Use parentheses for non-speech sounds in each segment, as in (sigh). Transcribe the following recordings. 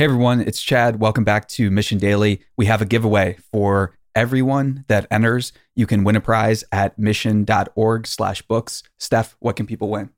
Hey everyone, it's Chad. Welcome back to Mission Daily. We have a giveaway for everyone that enters. You can win a prize at mission.org slash books. Steph, what can people win?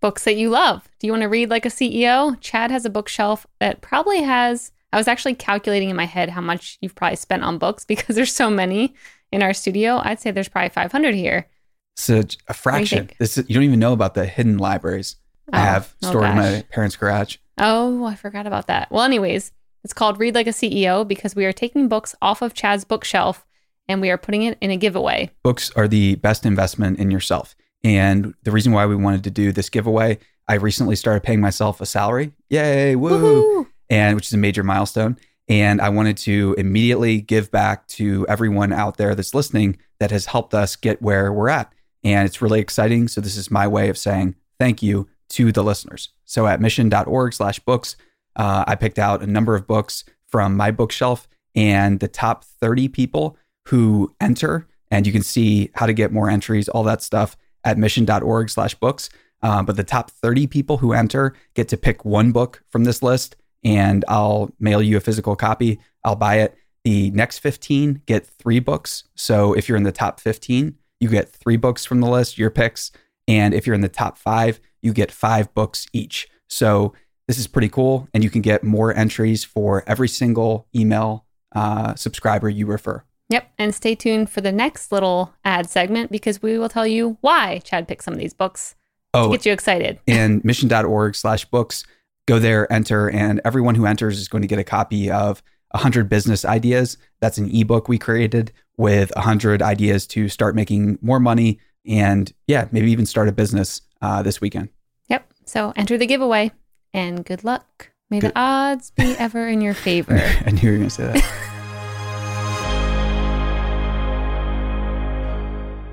Books that you love. Do you want to read like a CEO? Chad has a bookshelf that probably has, I was actually calculating in my head how much you've probably spent on books (laughs) because there's so many in our studio. I'd say there's probably 500 here. So a fraction. This is, you don't even know about the hidden libraries oh, I have oh stored oh in my parents' garage. Oh, I forgot about that. Well, anyways, it's called Read Like a CEO because we are taking books off of Chad's bookshelf and we are putting it in a giveaway. Books are the best investment in yourself. And the reason why we wanted to do this giveaway, I recently started paying myself a salary. Yay, woo! hoo! And which is a major milestone. And I wanted to immediately give back to everyone out there that's listening that has helped us get where we're at. And it's really exciting. So this is my way of saying thank you to the listeners. So at mission.org slash books, uh, I picked out a number of books from my bookshelf and the top 30 people who enter. And you can see how to get more entries, all that stuff at mission.org slash books. Uh, but the top 30 people who enter get to pick one book from this list, and I'll mail you a physical copy. I'll buy it. The next 15 get three books. So if you're in the top 15, you get three books from the list, your picks. And if you're in the top five, you get five books each. So this is pretty cool. And you can get more entries for every single email uh, subscriber you refer. Yep. And stay tuned for the next little ad segment because we will tell you why Chad picked some of these books oh, to get you excited. (laughs) and mission.org slash books, go there, enter, and everyone who enters is going to get a copy of 100 business ideas. That's an ebook we created with 100 ideas to start making more money and, yeah, maybe even start a business uh, this weekend. Yep. So enter the giveaway and good luck. May good. the odds be (laughs) ever in your favor. (laughs) I knew you were going to say that. (laughs)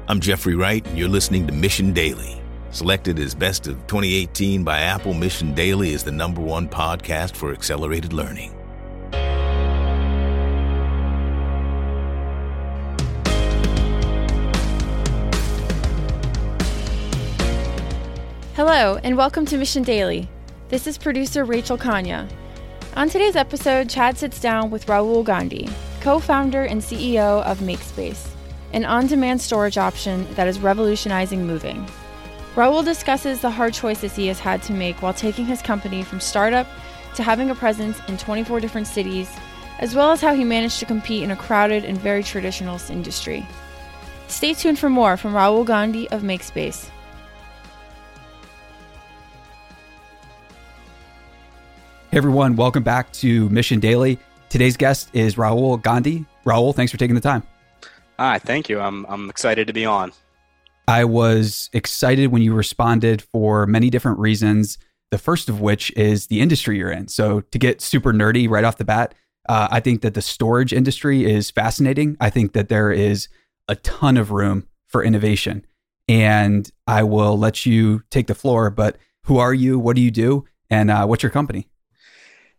I'm Jeffrey Wright, and you're listening to Mission Daily. Selected as Best of 2018 by Apple, Mission Daily is the number one podcast for accelerated learning. Hello, and welcome to Mission Daily. This is producer Rachel Kanya. On today's episode, Chad sits down with Rahul Gandhi, co founder and CEO of MakeSpace, an on demand storage option that is revolutionizing moving. Rahul discusses the hard choices he has had to make while taking his company from startup to having a presence in 24 different cities, as well as how he managed to compete in a crowded and very traditional industry. Stay tuned for more from Rahul Gandhi of MakeSpace. Hey everyone, welcome back to Mission Daily. Today's guest is Rahul Gandhi. Rahul, thanks for taking the time. Hi, thank you. I'm I'm excited to be on. I was excited when you responded for many different reasons. The first of which is the industry you're in. So to get super nerdy right off the bat, uh, I think that the storage industry is fascinating. I think that there is a ton of room for innovation, and I will let you take the floor. But who are you? What do you do? And uh, what's your company?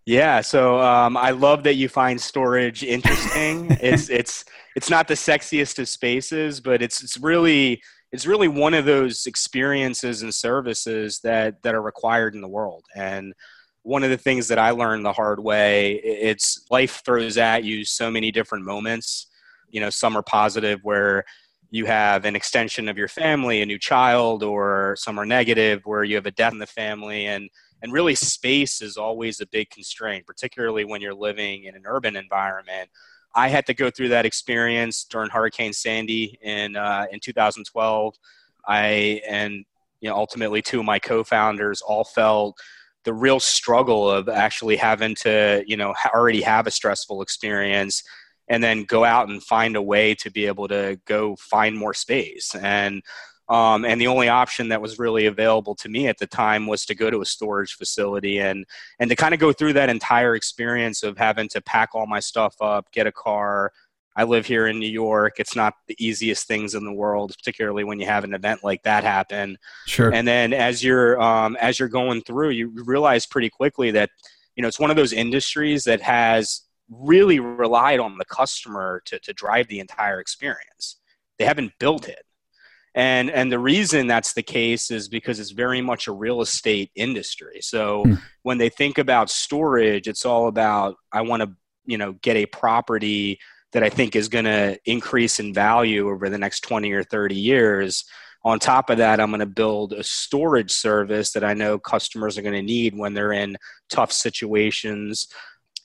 Yeah, so um, I love that you find storage interesting. (laughs) it's it's it's not the sexiest of spaces, but it's it's really it's really one of those experiences and services that that are required in the world. And one of the things that I learned the hard way, it's life throws at you so many different moments. You know, some are positive where you have an extension of your family, a new child, or some are negative where you have a death in the family and and really space is always a big constraint particularly when you're living in an urban environment. I had to go through that experience during hurricane sandy in uh, in 2012 i and you know ultimately two of my co-founders all felt the real struggle of actually having to you know already have a stressful experience and then go out and find a way to be able to go find more space. And um, and the only option that was really available to me at the time was to go to a storage facility and and to kind of go through that entire experience of having to pack all my stuff up, get a car. I live here in New York. It's not the easiest things in the world, particularly when you have an event like that happen. Sure. And then as you're um, as you're going through, you realize pretty quickly that you know it's one of those industries that has really relied on the customer to, to drive the entire experience. They haven't built it And, and the reason that's the case is because it's very much a real estate industry. So Hmm. when they think about storage, it's all about I want to you know get a property that I think is going to increase in value over the next 20 or 30 years. On top of that, I'm going to build a storage service that I know customers are going to need when they're in tough situations.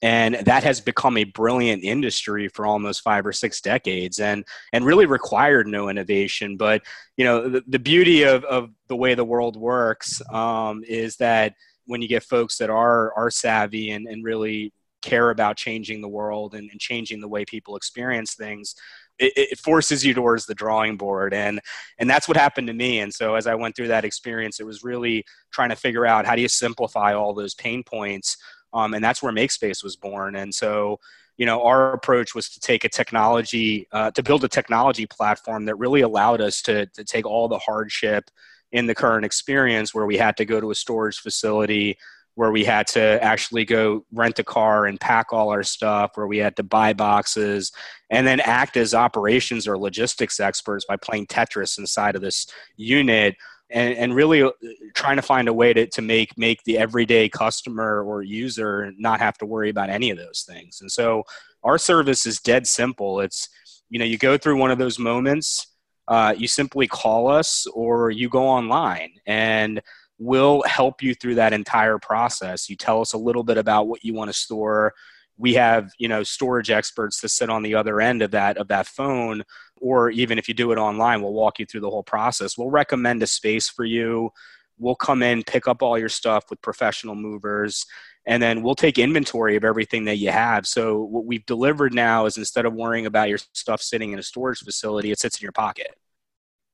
And that has become a brilliant industry for almost five or six decades and, and really required no innovation. But, you know, the, the beauty of, of the way the world works um, is that when you get folks that are, are savvy and, and really care about changing the world and, and changing the way people experience things, it, it, forces you towards the drawing board and and that's what happened to me and so as i went through that experience it was really trying to figure out how do you simplify all those pain points um, and that's where makespace was born and so you know our approach was to take a technology uh, to build a technology platform that really allowed us to, to take all the hardship in the current experience where we had to go to a storage facility where we had to actually go rent a car and pack all our stuff, where we had to buy boxes, and then act as operations or logistics experts by playing Tetris inside of this unit. And, and really uh, trying to find a way to, to make make the everyday customer or user not have to worry about any of those things. And so our service is dead simple. It's you know you go through one of those moments, uh, you simply call us or you go online and we'll help you through that entire process. You tell us a little bit about what you want to store. We have, you know, storage experts that sit on the other end of that of that phone or even if you do it online, we'll walk you through the whole process. We'll recommend a space for you. We'll come in, pick up all your stuff with professional movers, and then we'll take inventory of everything that you have. So what we've delivered now is instead of worrying about your stuff sitting in a storage facility, it sits in your pocket.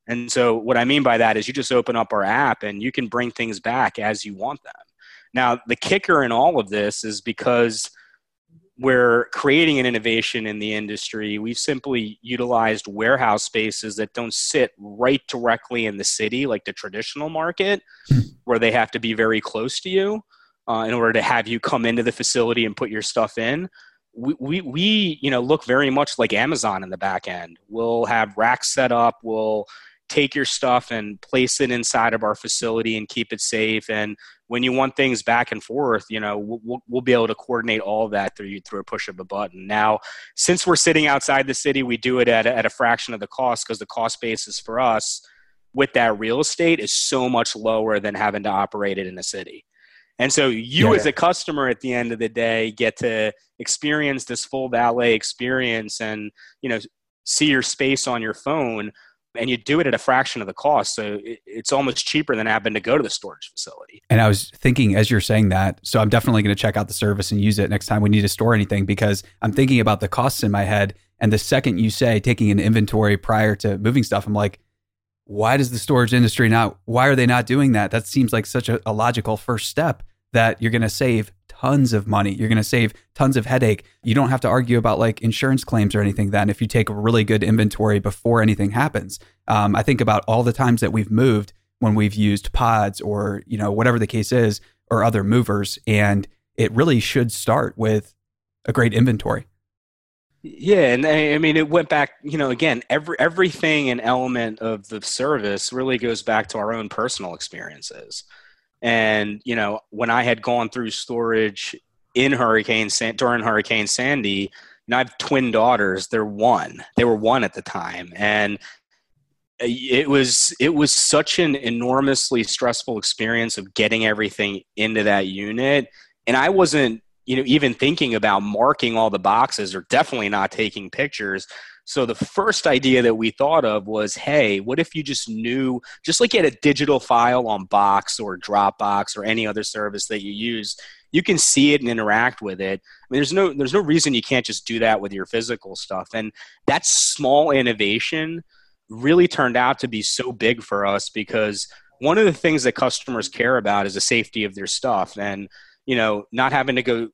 And so, what I mean by that is you just open up our app and you can bring things back as you want them. Now, the kicker in all of this is because we're creating an innovation in the industry, we've simply utilized warehouse spaces that don't sit right directly in the city like the traditional market, where they have to be very close to you uh, in order to have you come into the facility and put your stuff in. We, we, we you know look very much like amazon in the back end. We'll have racks set up. We'll take your stuff and place it inside of our facility and keep it safe. And when you want things back and forth, you know, we'll, we'll be able to coordinate all that through through a push of a button. Now, since we're sitting outside the city, we do it at a, at a fraction of the cost because the cost basis for us with that real estate is so much lower than having to operate it in a city. And so you Yeah, as a customer at the end of the day get to experience this full valet experience and, you know, see your space on your phone and you do it at a fraction of the cost. So it, it's almost cheaper than having to go to the storage facility. And I was thinking as you're saying that, so I'm definitely going to check out the service and use it next time we need to store anything because I'm thinking about the costs in my head. And the second you say taking an inventory prior to moving stuff, I'm like, why does the storage industry not, why are they not doing that? That seems like such a, a logical first step that you're going to save tons of money. You're going to save tons of headache. You don't have to argue about like insurance claims or anything then if you take a really good inventory before anything happens. Um, I think about all the times that we've moved when we've used pods or, you know, whatever the case is, or other movers. And it really should start with a great inventory. Yeah, and I, I mean, it went back. You know, again, every everything and element of the service really goes back to our own personal experiences. And you know, when I had gone through storage in Hurricane San- during Hurricane Sandy, and I have twin daughters. They're one. They were one at the time, and it was it was such an enormously stressful experience of getting everything into that unit. And I wasn't, you know, even thinking about marking all the boxes or definitely not taking pictures. So the first idea that we thought of was, hey, what if you just knew, just like you had a digital file on Box or Dropbox or any other service that you use, you can see it and interact with it. I mean, there's no there's no reason you can't just do that with your physical stuff. And that small innovation really turned out to be so big for us because one of the things that customers care about is the safety of their stuff and you know not having to go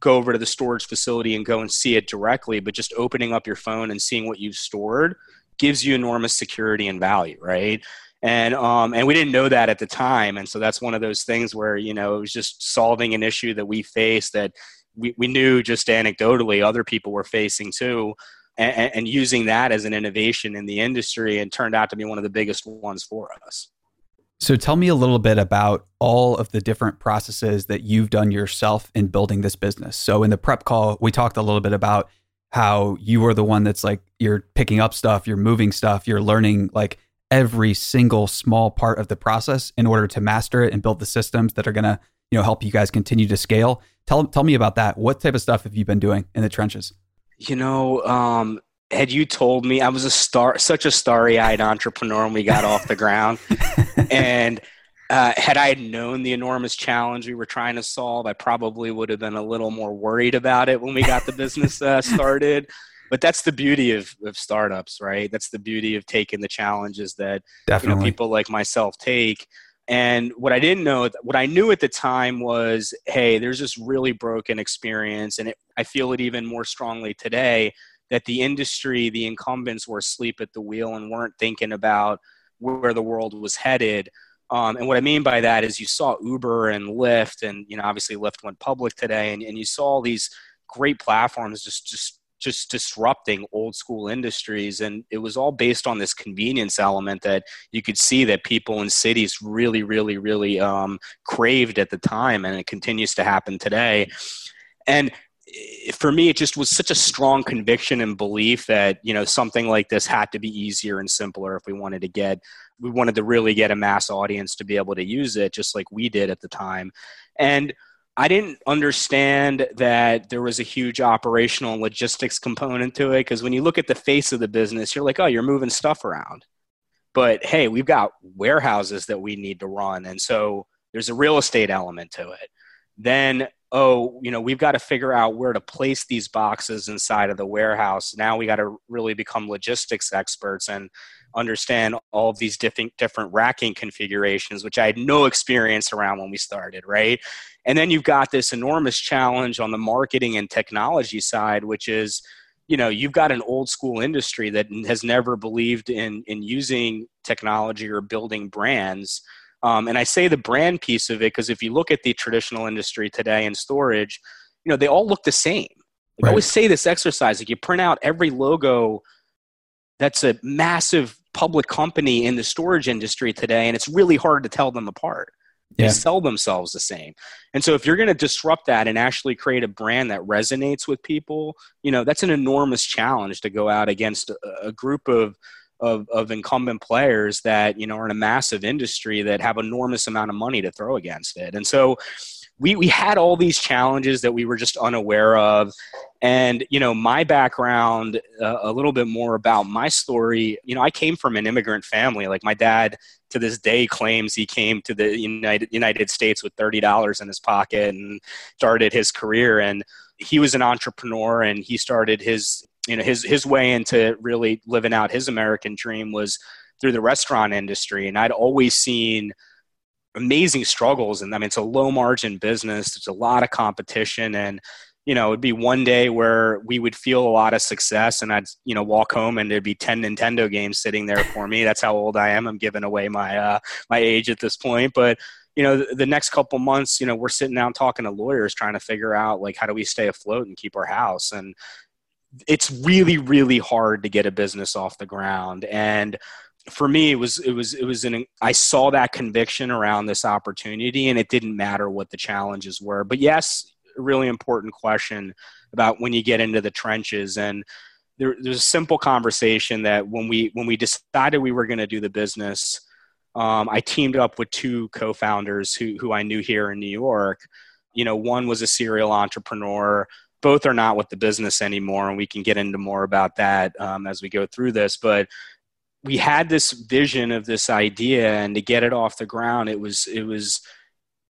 go over to the storage facility and go and see it directly but just opening up your phone and seeing what you've stored gives you enormous security and value right and um, and we didn't know that at the time and so that's one of those things where you know it was just solving an issue that we faced that we, we knew just anecdotally other people were facing too and, and using that as an innovation in the industry and turned out to be one of the biggest ones for us. So tell me a little bit about all of the different processes that you've done yourself in building this business. So in the prep call, we talked a little bit about how you are the one that's like you're picking up stuff, you're moving stuff, you're learning like every single small part of the process in order to master it and build the systems that are going to, you know, help you guys continue to scale. Tell tell me about that. What type of stuff have you been doing in the trenches? You know, um, had you told me I was a star, such a starry-eyed entrepreneur when we got off the ground, (laughs) and uh, had I known the enormous challenge we were trying to solve, I probably would have been a little more worried about it when we got the business uh, (laughs) started. But that's the beauty of, of startups, right? That's the beauty of taking the challenges that you know, people like myself take. And what I didn't know, what I knew at the time was, hey, there's this really broken experience, and it, I feel it even more strongly today that the industry, the incumbents were asleep at the wheel and weren't thinking about where the world was headed. Um, and what I mean by that is you saw Uber and Lyft, and you know obviously Lyft went public today, and, and you saw all these great platforms just just just disrupting old school industries and it was all based on this convenience element that you could see that people in cities really really really um, craved at the time and it continues to happen today and for me it just was such a strong conviction and belief that you know something like this had to be easier and simpler if we wanted to get we wanted to really get a mass audience to be able to use it just like we did at the time. And i didn't understand that there was a huge operational logistics component to it because when you look at the face of the business you're like oh you're moving stuff around. But hey we've got warehouses that we need to run and so there's a real estate element to it. Then oh, you know, we've got to figure out where to place these boxes inside of the warehouse. Now we got to really become logistics experts and understand all of these different different racking configurations, which I had no experience around when we started, right? And then you've got this enormous challenge on the marketing and technology side, which is you know you've got an old school industry that has never believed in in using technology or building brands um, and I say the brand piece of it because if you look at the traditional industry today in storage, you know, they all look the same. I always say this exercise like you print out every logo that's a massive public company in the storage industry today, and it's really hard to tell them apart. They sell themselves the same. And so if you're going to disrupt that and actually create a brand that resonates with people, you know, that's an enormous challenge to go out against a, a group of of, of incumbent players that you know are in a massive industry that have enormous amount of money to throw against it. And so we, we had all these challenges that we were just unaware of. And you know my background uh, a little bit more about my story you know i came from an immigrant family. Like my dad to this day claims he came to the united united states with $30 in his pocket and started his career. And he was an entrepreneur and he started his you know his his way into really living out his American dream was through the restaurant industry, and I'd always seen amazing struggles. And I mean, it's a low margin business. There's a lot of competition, and you know, it'd be one day where we would feel a lot of success, and I'd you know walk home and there'd be ten Nintendo games sitting there for me. That's how old I am. I'm giving away my uh, my age at this point, but you know the, the next couple months you know we're sitting down talking to lawyers trying to figure out like how do we stay afloat and keep our house and it's really really hard to get a business off the ground. And for me it was it was it was an i saw that conviction around this opportunity and it didn't matter what the challenges were. But yes really important question about when you get into the trenches. And there, there's a simple conversation that when we when we decided we were going to do the business um, i teamed up with two co-founders who, who i knew here in new york. You know one was a serial entrepreneur both are not with the business anymore, and we can get into more about that um, as we go through this. But we had this vision of this idea, and to get it off the ground, it was it was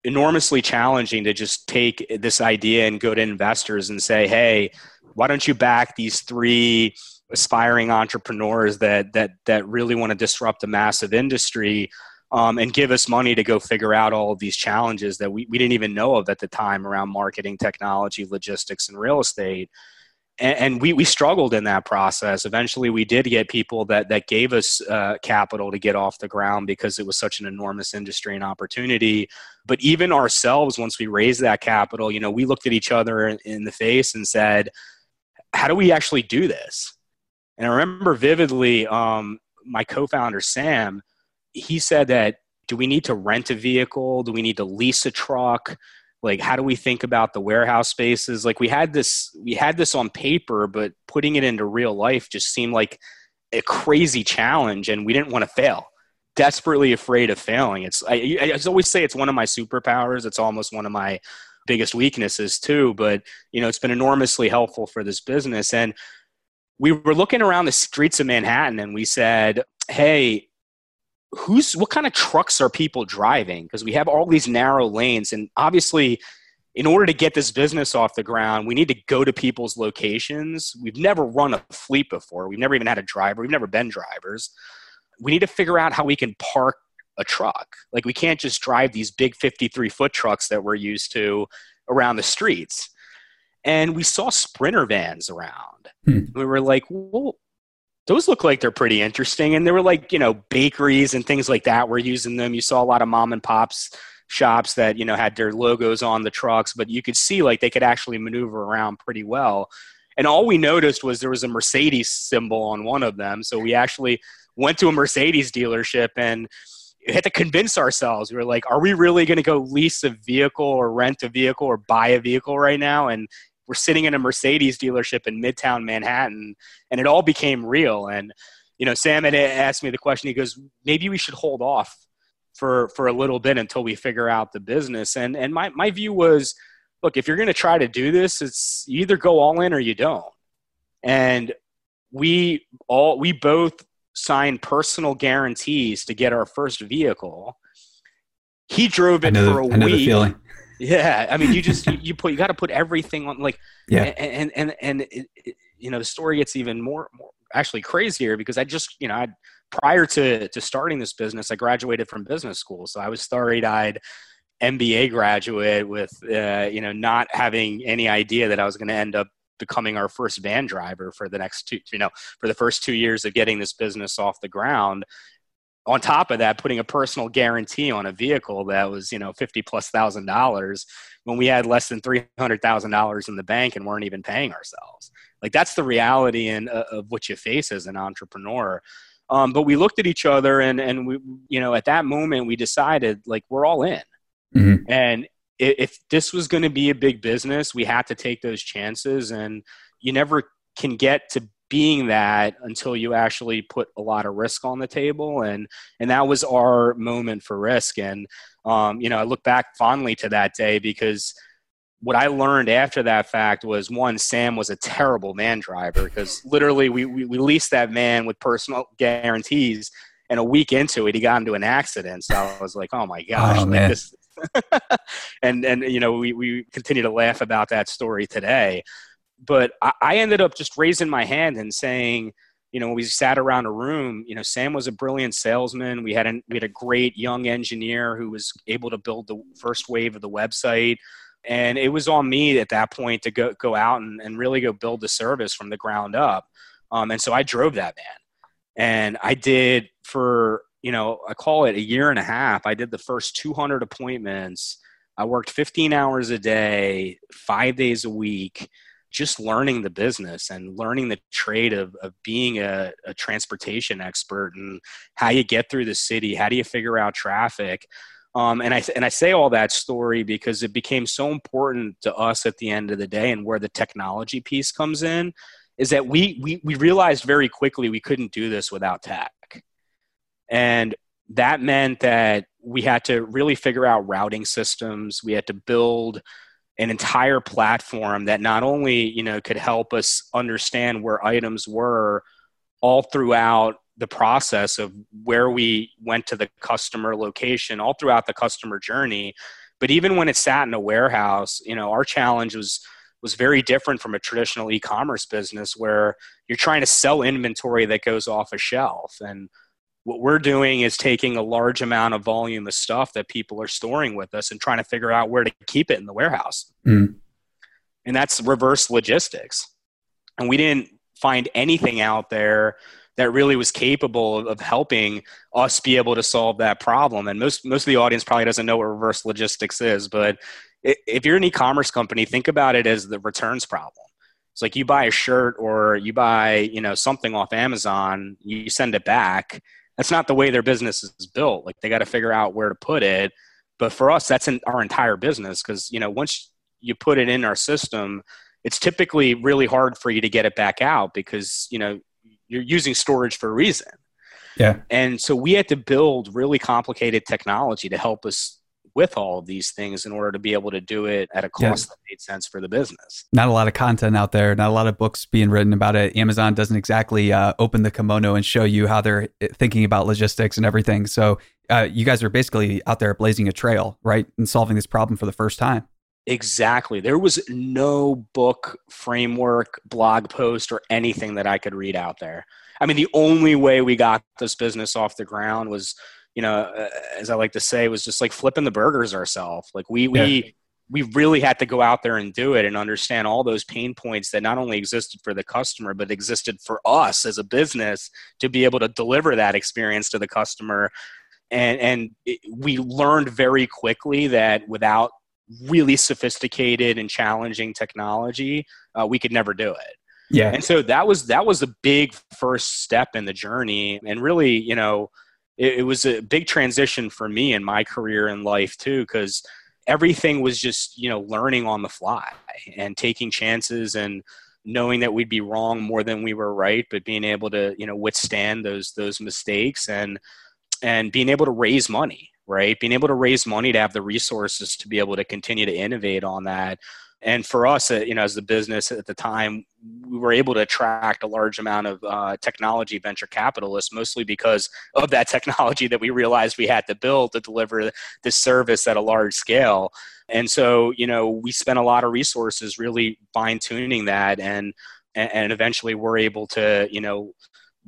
enormously challenging to just take this idea and go to investors and say, "Hey, why don't you back these three aspiring entrepreneurs that that that really want to disrupt a massive industry?" Um, and give us money to go figure out all of these challenges that we, we didn't even know of at the time around marketing, technology, logistics, and real estate. And, and we, we struggled in that process. Eventually, we did get people that, that gave us uh, capital to get off the ground because it was such an enormous industry and opportunity. But even ourselves, once we raised that capital, you know, we looked at each other in the face and said, how do we actually do this? And I remember vividly, um, my co-founder Sam, he said that do we need to rent a vehicle? Do we need to lease a truck? Like how do we think about the warehouse spaces? Like we had this we had this on paper, but putting it into real life just seemed like a crazy challenge and we didn't want to fail. Desperately afraid of failing. It's I, I always say it's one of my superpowers. It's almost one of my biggest weaknesses too, but you know, it's been enormously helpful for this business and we were looking around the streets of Manhattan and we said, "Hey, who's what kind of trucks are people driving? Because we have all these narrow lanes and obviously in order to get this business off the ground we need to go to people's locations. We've never run a fleet before. We've never even had a driver. We've never been drivers. We need to figure out how we can park a truck. Like we can't just drive these big 53 foot trucks that we're used to around the streets. And we saw sprinter vans around. Hmm. we were like well those look like they're pretty interesting. And there were like, you know, bakeries and things like that were using them. You saw a lot of mom and pops shops that, you know, had their logos on the trucks, but you could see like they could actually maneuver around pretty well. And all we noticed was there was a Mercedes symbol on one of them. So we actually went to a Mercedes dealership and had to convince ourselves. We were like, are we really going to go lease a vehicle or rent a vehicle or buy a vehicle right now? And we're sitting in a Mercedes dealership in Midtown Manhattan, and it all became real. And you know, Sam had asked me the question. He goes, maybe we should hold off for for a little bit until we figure out the business. And and my my view was, look, if you're going to try to do this, it's you either go all in or you don't. And we all we both signed personal guarantees to get our first vehicle. He drove it for a week. Yeah, I mean, you just you, (laughs) you put you got to put everything on like yeah, and and and, it, it, you know the story gets even more more actually crazier because I just you know I prior to to starting this business I graduated from business school, so I was starry eyed MBA graduate with uh, you know not having any idea that I was going to end up becoming our first van driver for the next two you know for the first two years of getting this business off the ground on top of that, putting a personal guarantee on a vehicle that was, you know, 50 plus thousand dollars when we had less than $300,000 in the bank and weren't even paying ourselves. Like that's the reality in, uh, of what you face as an entrepreneur. Um, but we looked at each other and, and we, you know, at that moment we decided like we're all in. Mm-hmm. And if this was going to be a big business, we had to take those chances and you never can get to being that until you actually put a lot of risk on the table. And and that was our moment for risk. And um, you know i look back fondly to that day because what i learned after that fact was one sam was a terrible man driver because literally we, we, we leased that man with personal guarantees. And a week into it he got into an accident. So i was like oh my gosh oh, like this (laughs) and and you know we, we continue to laugh about that story today but I, I ended up just raising my hand and saying, you know, we sat around a room. You know, Sam was a brilliant salesman. We had an, we had a great young engineer who was able to build the first wave of the website, and it was on me at that point to go go out and, and really go build the service from the ground up. Um, and so I drove that man, and I did for you know I call it a year and a half. I did the first 200 appointments. I worked 15 hours a day, five days a week just learning the business and learning the trade of, of being a, a transportation expert and how you get through the city, how do you figure out traffic. Um, and I and I say all that story because it became so important to us at the end of the day, and where the technology piece comes in, is that we we we realized very quickly we couldn't do this without tech, and that meant that we had to really figure out routing systems. We had to build an entire platform that not only you know could help us understand where items were all throughout the process of where we went to the customer location all throughout the customer journey. But even when it sat in a warehouse you know our challenge was was very different from a traditional e-commerce business where you're trying to sell inventory that goes off a shelf. And what we're doing is taking a large amount of volume of stuff that people are storing with us and trying to figure out where to keep it in the warehouse. Mm. And that's reverse logistics. And we didn't find anything out there that really was capable of, helping us be able to solve that problem. And most most of the audience probably doesn't know what reverse logistics is, but if you're an e-commerce company, think about it as the returns problem. It's like you buy a shirt or you buy, you know, something off Amazon, you send it back. That's not the way their business is built. Like they got to figure out where to put it. But for us, that's in our entire business because, you know, once you put it in our system, it's typically really hard for you to get it back out because, you know, you're using storage for a reason. Yeah. And so we had to build really complicated technology to help us with all of these things in order to be able to do it at a cost yeah. that made sense for the business. Not a lot of content out there, not a lot of books being written about it. Amazon doesn't exactly uh, open the kimono and show you how they're eh, thinking about logistics and everything. So uh, you guys are basically out there blazing a trail, right? And solving this problem for the first time. Exactly. There was no book, framework, blog post, or anything that I could read out there. I mean, the only way we got this business off the ground was you know, uh, as I like to say, was just like flipping the burgers ourselves. Like we yeah. we we really had to go out there and do it and understand all those pain points that not only existed for the customer but existed for us as a business to be able to deliver that experience to the customer and and it, we learned very quickly that without really sophisticated and challenging technology uh, we could never do it yeah and so that was that was a big first step in the journey and really you know it, it was a big transition for me in my career and life too, because everything was just you know learning on the fly and taking chances and knowing that we'd be wrong more than we were right, but being able to you know withstand those those mistakes and and being able to raise money right? Being able to raise money to have the resources to be able to continue to innovate on that and for us, uh, you know, as the business at the time, we were able to attract a large amount of uh, technology venture capitalists, mostly because of that (laughs) technology that we realized we had to build to deliver this service at a large scale. And so, you know, we spent a lot of resources really fine tuning that, and and eventually we're able to, you know,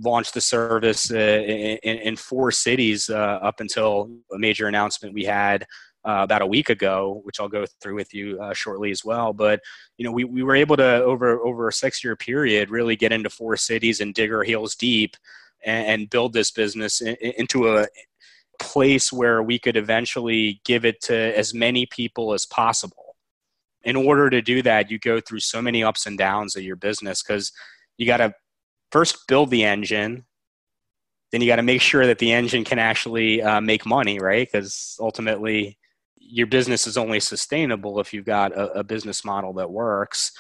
launch the service uh, in, in, four cities uh, up until a major announcement we had uh, about a week ago, which I'll go through with you uh, shortly as well. But you know, we, we were able to over over a six year period really get into four cities and dig our heels deep and, and build this business in, into a place where we could eventually give it to as many people as possible. In order to do that, you go through so many ups and downs of your business because you got to first build the engine then you got to make sure that the engine can actually uh, make money, right? Because ultimately, your business is only sustainable if you've got a, a business model that works.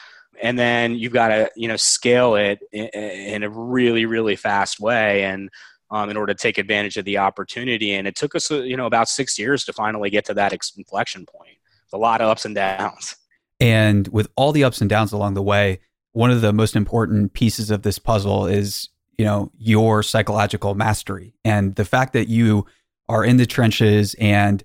And then you've got to you know scale it in, in a really really fast way and um, in order to take advantage of the opportunity. And it took us uh, you know about six years to finally get to that inflection point. A lot of ups and downs. And with all the ups and downs along the way one of the most important pieces of this puzzle is you know your psychological mastery. And the fact that you are in the trenches and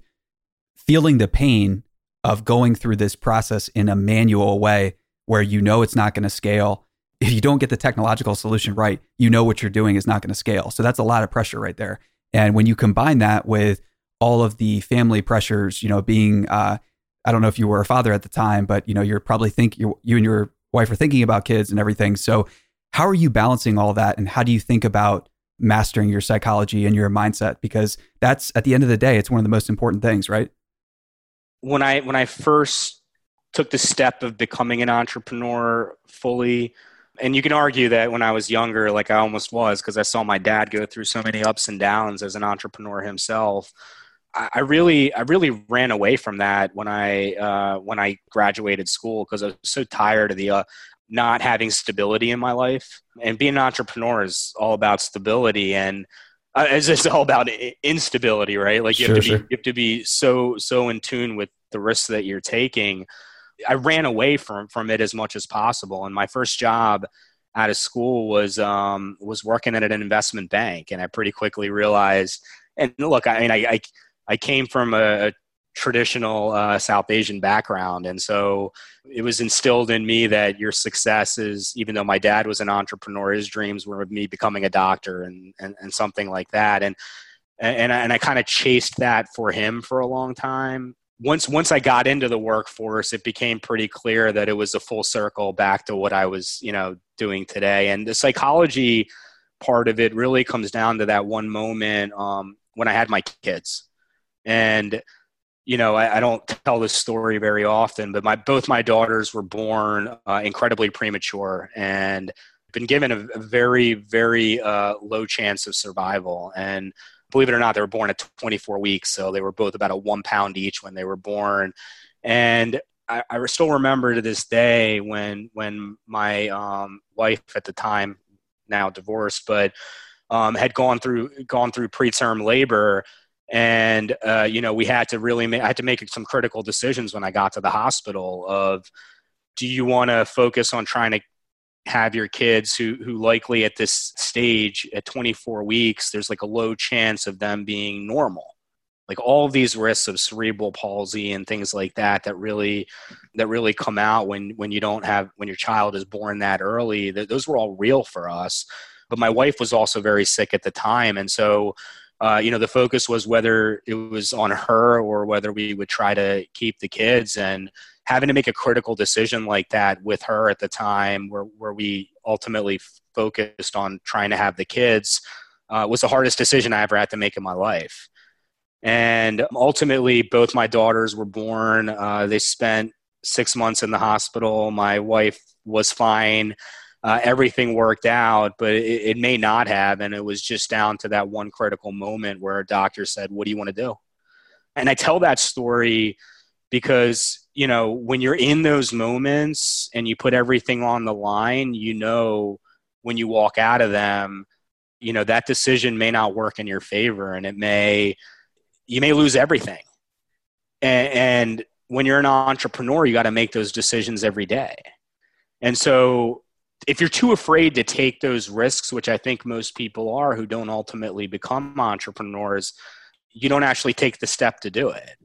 feeling the pain of going through this process in a manual way where you know it's not going to scale. If you don't get the technological solution right, you know what you're doing is not going to scale. So that's a lot of pressure right there. And when you combine that with all of the family pressures, you know, being, uh, I don't know if you were a father at the time, but you know, you're probably think you you and your wife are thinking about kids and everything. So how are you balancing all that, and how do you think about mastering your psychology and your mindset? Because that's at the end of the day, it's one of the most important things, right? When I when I first took the step of becoming an entrepreneur fully, and you can argue that when I was younger, like I almost was, because I saw my dad go through so many ups and downs as an entrepreneur himself. I, really, I really ran away from that when I uh, when I graduated school because I was so tired of the uh, not having stability in my life. And being an entrepreneur is all about stability and uh, it's just all about instability, right? Like you, sure, have to be, you have to be so so in tune with the risks that you're taking. I ran away from from it as much as possible, and my first job out of school was um, was working at an investment bank, and I pretty quickly realized. And look, I mean, I I, I came from a traditional uh, South Asian background. And so it was instilled in me that your success is, even though my dad was an entrepreneur, his dreams were of me becoming a doctor and, and, and something like that. And, and, I, and I kind of chased that for him for a long time. Once, once I got into the workforce, it became pretty clear that it was a full circle back to what I was, you know, doing today. And the psychology part of it really comes down to that one moment um, when I had my kids. And you know, I, I, don't tell this story very often, but my both my daughters were born uh, incredibly premature and been given a, a very, very uh, low chance of survival. And believe it or not, they were born at 24 weeks, so they were both about a one pound each when they were born. And I, I still remember to this day when when my um, wife at the time, now divorced, but um, had gone through gone through preterm labor and uh, you know we had to really make, i had to make some critical decisions when i got to the hospital of do you want to focus on trying to have your kids who who likely at this stage at 24 weeks there's like a low chance of them being normal? Like all these risks of cerebral palsy and things like that that really that really come out when when you don't have when your child is born that early those were all real for us. But my wife was also very sick at the time. And so uh, you know, the focus was whether it was on her or whether we would try to keep the kids and having to make a critical decision like that with her at the time where, where we ultimately focused on trying to have the kids uh, was the hardest decision I ever had to make in my life. And ultimately, both my daughters were born. Uh, they spent six months in the hospital. My wife was fine uh, everything worked out, but it, it, may not have. And it was just down to that one critical moment where a doctor said, What do you want to do? And I tell that story because, you know, when you're in those moments and you put everything on the line, you know, when you walk out of them, you know, that decision may not work in your favor and it may, you may lose everything. and, and when you're an entrepreneur, you got to make those decisions every day. And so if you're too afraid to take those risks, which I think most people are who don't ultimately become entrepreneurs, you don't actually take the step to do it.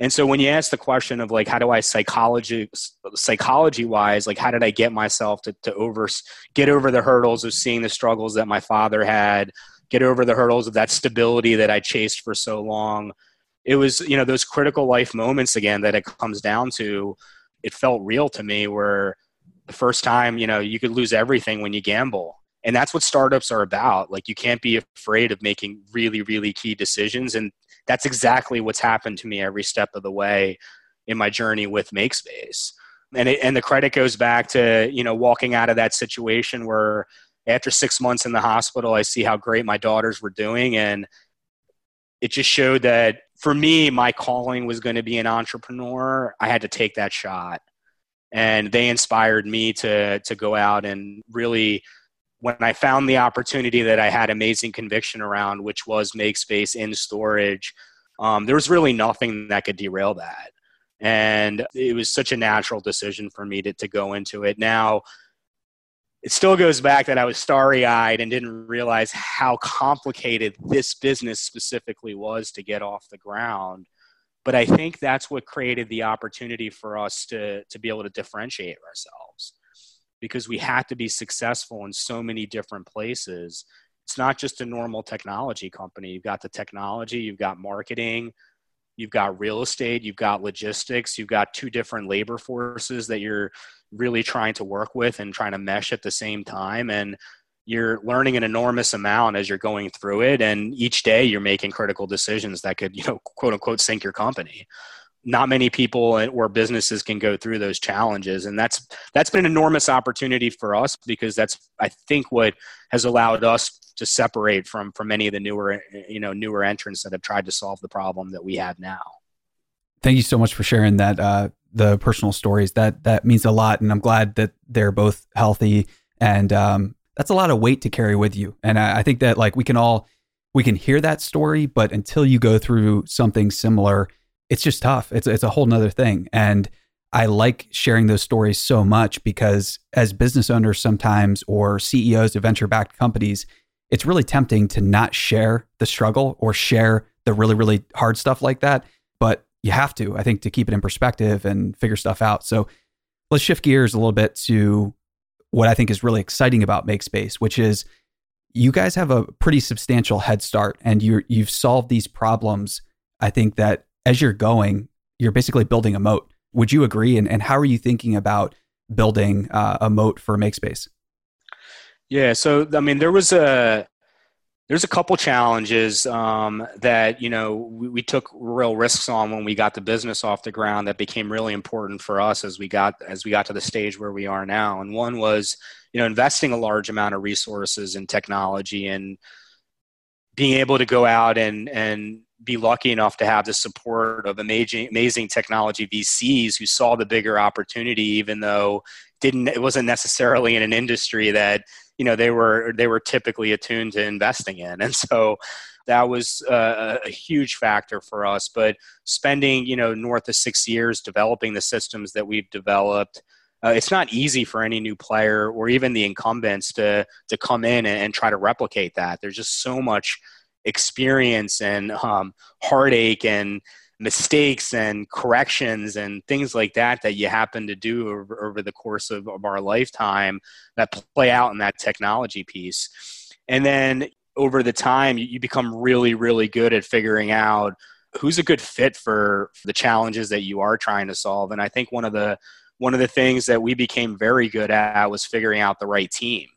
And so when you ask the question of like, how do I psychology, psychology wise, like, how did I get myself to, to over, get over the hurdles of seeing the struggles that my father had, get over the hurdles of that stability that I chased for so long? It was, you know, those critical life moments again that it comes down to. It felt real to me where the first time, you know, you could lose everything when you gamble. And that's what startups are about. Like you can't be afraid of making really, really key decisions. And that's exactly what's happened to me every step of the way in my journey with MakeSpace. And it, and the credit goes back to, you know, walking out of that situation where after six months in the hospital, I see how great my daughters were doing. And it just showed that for me, my calling was going to be an entrepreneur. I had to take that shot and they inspired me to to go out and really when I found the opportunity that I had amazing conviction around, which was MakeSpace in storage, um, there was really nothing that could derail that. And it was such a natural decision for me to, to go into it. Now, it still goes back that I was starry eyed and didn't realize how complicated this business specifically was to get off the ground but I think that's what created the opportunity for us to to be able to differentiate ourselves because we had to be successful in so many different places. It's not just a normal technology company. You've got the technology, you've got marketing, you've got real estate, you've got logistics, you've got two different labor forces that you're really trying to work with and trying to mesh at the same time and you're learning an enormous amount as you're going through it and each day you're making critical decisions that could you know quote unquote sink your company. Not many people or businesses can go through those challenges and that's that's been an enormous opportunity for us because that's i think what has allowed us to separate from from many of the newer you know newer entrants that have tried to solve the problem that we have now. Thank you so much for sharing that uh the personal stories. That that means a lot and i'm glad that they're both healthy and um that's a lot of weight to carry with you. And I, I think that like we can all we can hear that story, but until you go through something similar, it's just tough. It's it's a whole nother thing. And I like sharing those stories so much because as business owners sometimes or CEOs of venture backed companies, it's really tempting to not share the struggle or share the really, really hard stuff like that. But you have to, I think, to keep it in perspective and figure stuff out. So let's shift gears a little bit to what I think is really exciting about MakeSpace, which is you guys have a pretty substantial head start and you you've solved these problems. I think that as you're going, you're basically building a moat. Would you agree? And, and how are you thinking about building uh, a moat for MakeSpace? Yeah, so I mean, there was a there's a couple challenges um, that you know we, we, took real risks on when we got the business off the ground that became really important for us as we got as we got to the stage where we are now. And one was you know investing a large amount of resources in technology and being able to go out and and be lucky enough to have the support of amazing amazing technology VCs who saw the bigger opportunity even though didn't it wasn't necessarily in an industry that you know they were they were typically attuned to investing in. And so that was a, a huge factor for us. But spending you know north of six years developing the systems that we've developed uh, it's not easy for any new player or even the incumbents to to come in and, and try to replicate that. There's just so much experience and um, heartache and mistakes and corrections and things like that that you happen to do over, over the course of, of, our lifetime that play out in that technology piece. And then over the time, you, become really, really good at figuring out who's a good fit for, for the challenges that you are trying to solve. And I think one of the one of the things that we became very good at was figuring out the right team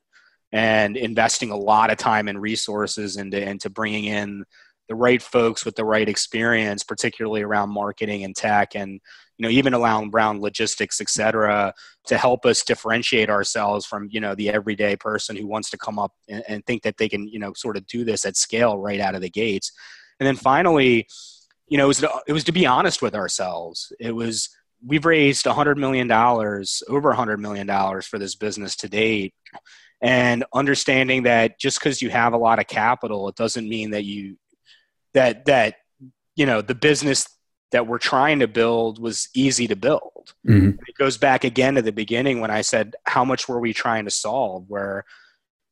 and investing a lot of time and resources into into bringing in the right folks with the right experience, particularly around marketing and tech, and you know even around around logistics, et cetera, to help us differentiate ourselves from you know the everyday person who wants to come up and, and think that they can you know sort of do this at scale right out of the gates. And then finally, you know, it was to, it was to be honest with ourselves. It was we've raised $100 million, over $100 million for this business to date. And understanding that just because you have a lot of capital, it doesn't mean that you that that you know the business that we're trying to build was easy to build. Mm-hmm. It goes back again to the beginning when I said how much were we trying to solve where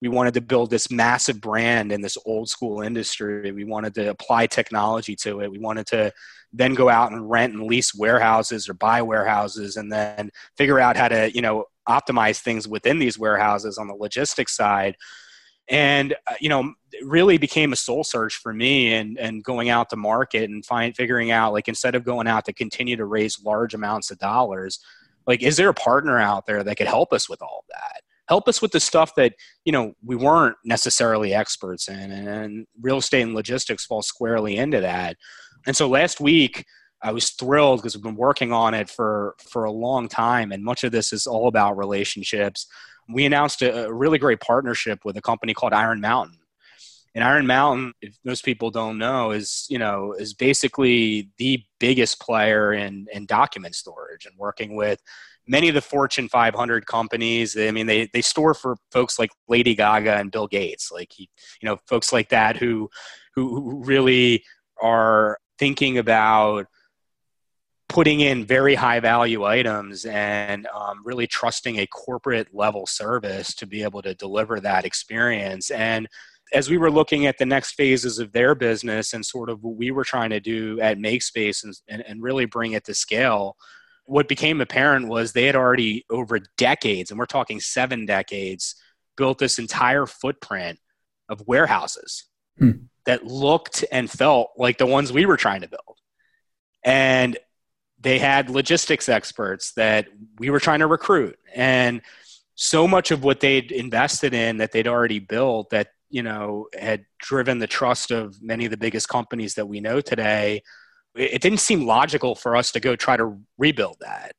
we wanted to build this massive brand in this old school industry. We wanted to apply technology to it. We wanted to then go out and rent and lease warehouses or buy warehouses and then figure out how to, you know, optimize things within these warehouses on the logistics side and uh, you know really became a soul search for me and and going out to market and find figuring out like instead of going out to continue to raise large amounts of dollars like is there a partner out there that could help us with all of that? Help us with the stuff that you know we weren't necessarily experts in and real estate and logistics fall squarely into that. And so last week I was thrilled because we've been working on it for for a long time and much of this is all about relationships we announced a, a really great partnership with a company called Iron Mountain. And Iron Mountain, if most people don't know, is you know is basically the biggest player in in document storage and working with many of the Fortune 500 companies. I mean, they they store for folks like Lady Gaga and Bill Gates, like he, you know, folks like that who who really are thinking about putting in very high value items and um, really trusting a corporate level service to be able to deliver that experience. And as we were looking at the next phases of their business and sort of what we were trying to do at MakeSpace and, and, and really bring it to scale, what became apparent was they had already over decades, and we're talking seven decades, built this entire footprint of warehouses hmm. that looked and felt like the ones we were trying to build. And they had logistics experts that we were trying to recruit. And so much of what they'd invested in that they'd already built that you know had driven the trust of many of the biggest companies that we know today it didn't seem logical for us to go try to rebuild that.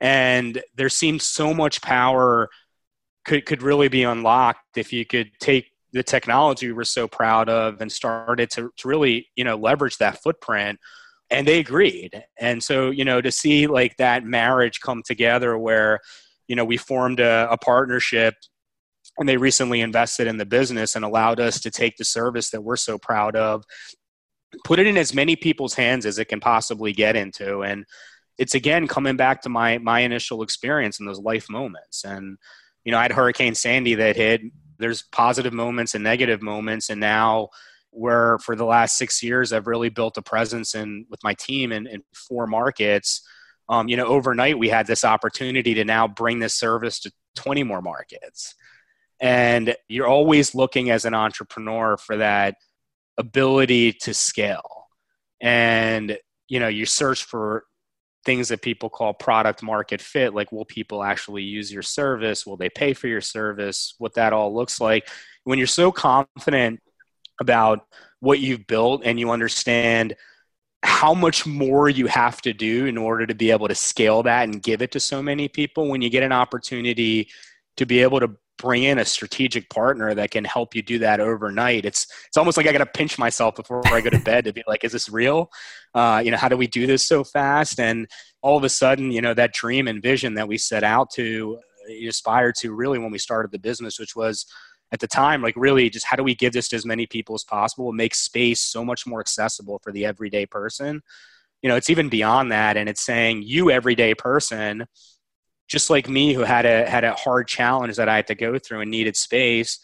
And there seemed so much power could could really be unlocked if you could take the technology we were so proud of and started to, to really you know leverage that footprint and they agreed. And so you know to see like that marriage come together where you know we formed a, a, partnership and they recently invested in the business and allowed us to take the service that we're so proud of put it in as many people's hands as it can possibly get into. And it's again coming back to my my initial experience in those life moments. And you know i had hurricane sandy that hit. There's positive moments and negative moments. And now where for the last six years I've really built a presence in with my team in, in four markets. Um, you know, overnight we had this opportunity to now bring this service to 20 more markets. And you're always looking as an entrepreneur for that ability to scale. And, you know, you search for things that people call product market fit like will people actually use your service will they pay for your service what that all looks like when you're so confident about what you've built and you understand how much more you have to do in order to be able to scale that and give it to so many people when you get an opportunity to be able to bring in a strategic partner that can help you do that overnight it's it's almost like i got to pinch myself before i go to bed to be like is this real? Uh, you know how do we do this so fast? And all of a sudden you know that dream and vision that we set out to aspire to really when we started the business which was at the time like really just how do we give this to as many people as possible make space so much more accessible for the everyday person you know it's even beyond that and it's saying you everyday person just like me who had a had a hard challenge that I had to go through and needed space.